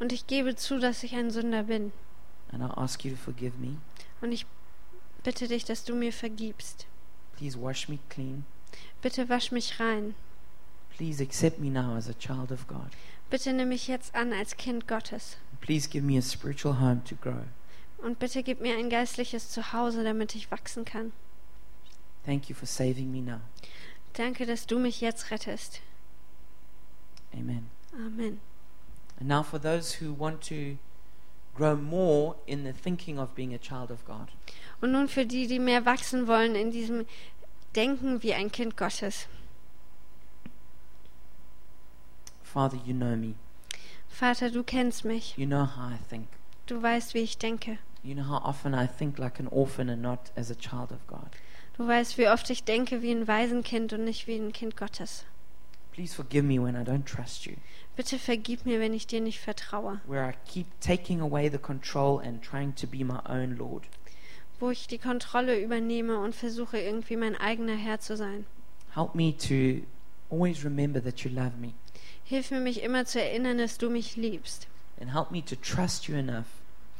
Und ich gebe zu, dass ich ein Sünder bin. and I ask you to forgive me. Und ich bitte dich, dass du mir vergibst. Please wash me clean. Bitte wasch mich rein. Please accept me now as a child of God. Bitte nimm mich jetzt an als Kind Gottes. Please give me a spiritual home to grow. Und bitte gib mir ein geistliches Zuhause, damit ich wachsen kann. Thank you for saving me now. Danke, dass du mich jetzt rettest. Amen. Amen. And now, for those who want to grow more in the thinking of being a child of God, Und nun für die, die mehr wachsen wollen in diesem Denken wie ein Kind Gottes. Father, you know me. Vater, du kennst mich. You know how I think. Du weißt, wie ich denke. You know how often I think like an orphan and not as a child of God. Du weißt, wie oft ich denke wie ein Waisenkind und nicht wie ein Kind Gottes. Please forgive me when I don't trust you, Bitte vergib mir, wenn ich dir nicht vertraue, where I keep taking away the control and trying to be my own Lord. wo ich die Kontrolle übernehme und versuche irgendwie mein eigener Herr zu sein. Help me to always remember that you love me, Hilf mir, mich immer zu erinnern, dass du mich liebst. and help me to trust you enough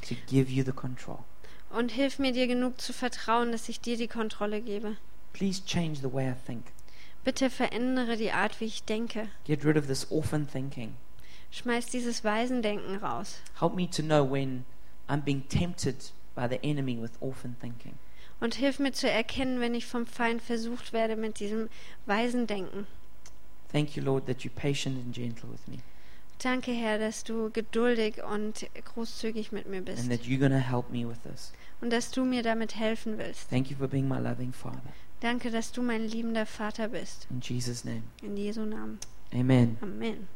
to give you the control. Und hilf mir, dir genug zu vertrauen, dass ich dir die Kontrolle gebe. Please change the way I think. Bitte verändere die Art, wie ich denke. Get rid of this orphan thinking. Schmeiß dieses Waisendenken raus. Help me to know when I'm being tempted by the enemy with orphan thinking. Und hilf mir zu erkennen, wenn ich vom Feind versucht werde mit diesem Waisendenken. Thank you, Lord, that you're patient and gentle with me, Danke, Herr, dass du geduldig und großzügig mit mir bist. and that you're going to help me with this. Und dass du mir damit helfen willst. Thank you for being my loving Father. Danke, dass du mein liebender Vater bist. In Jesus' name, In Jesu Namen. amen. Amen.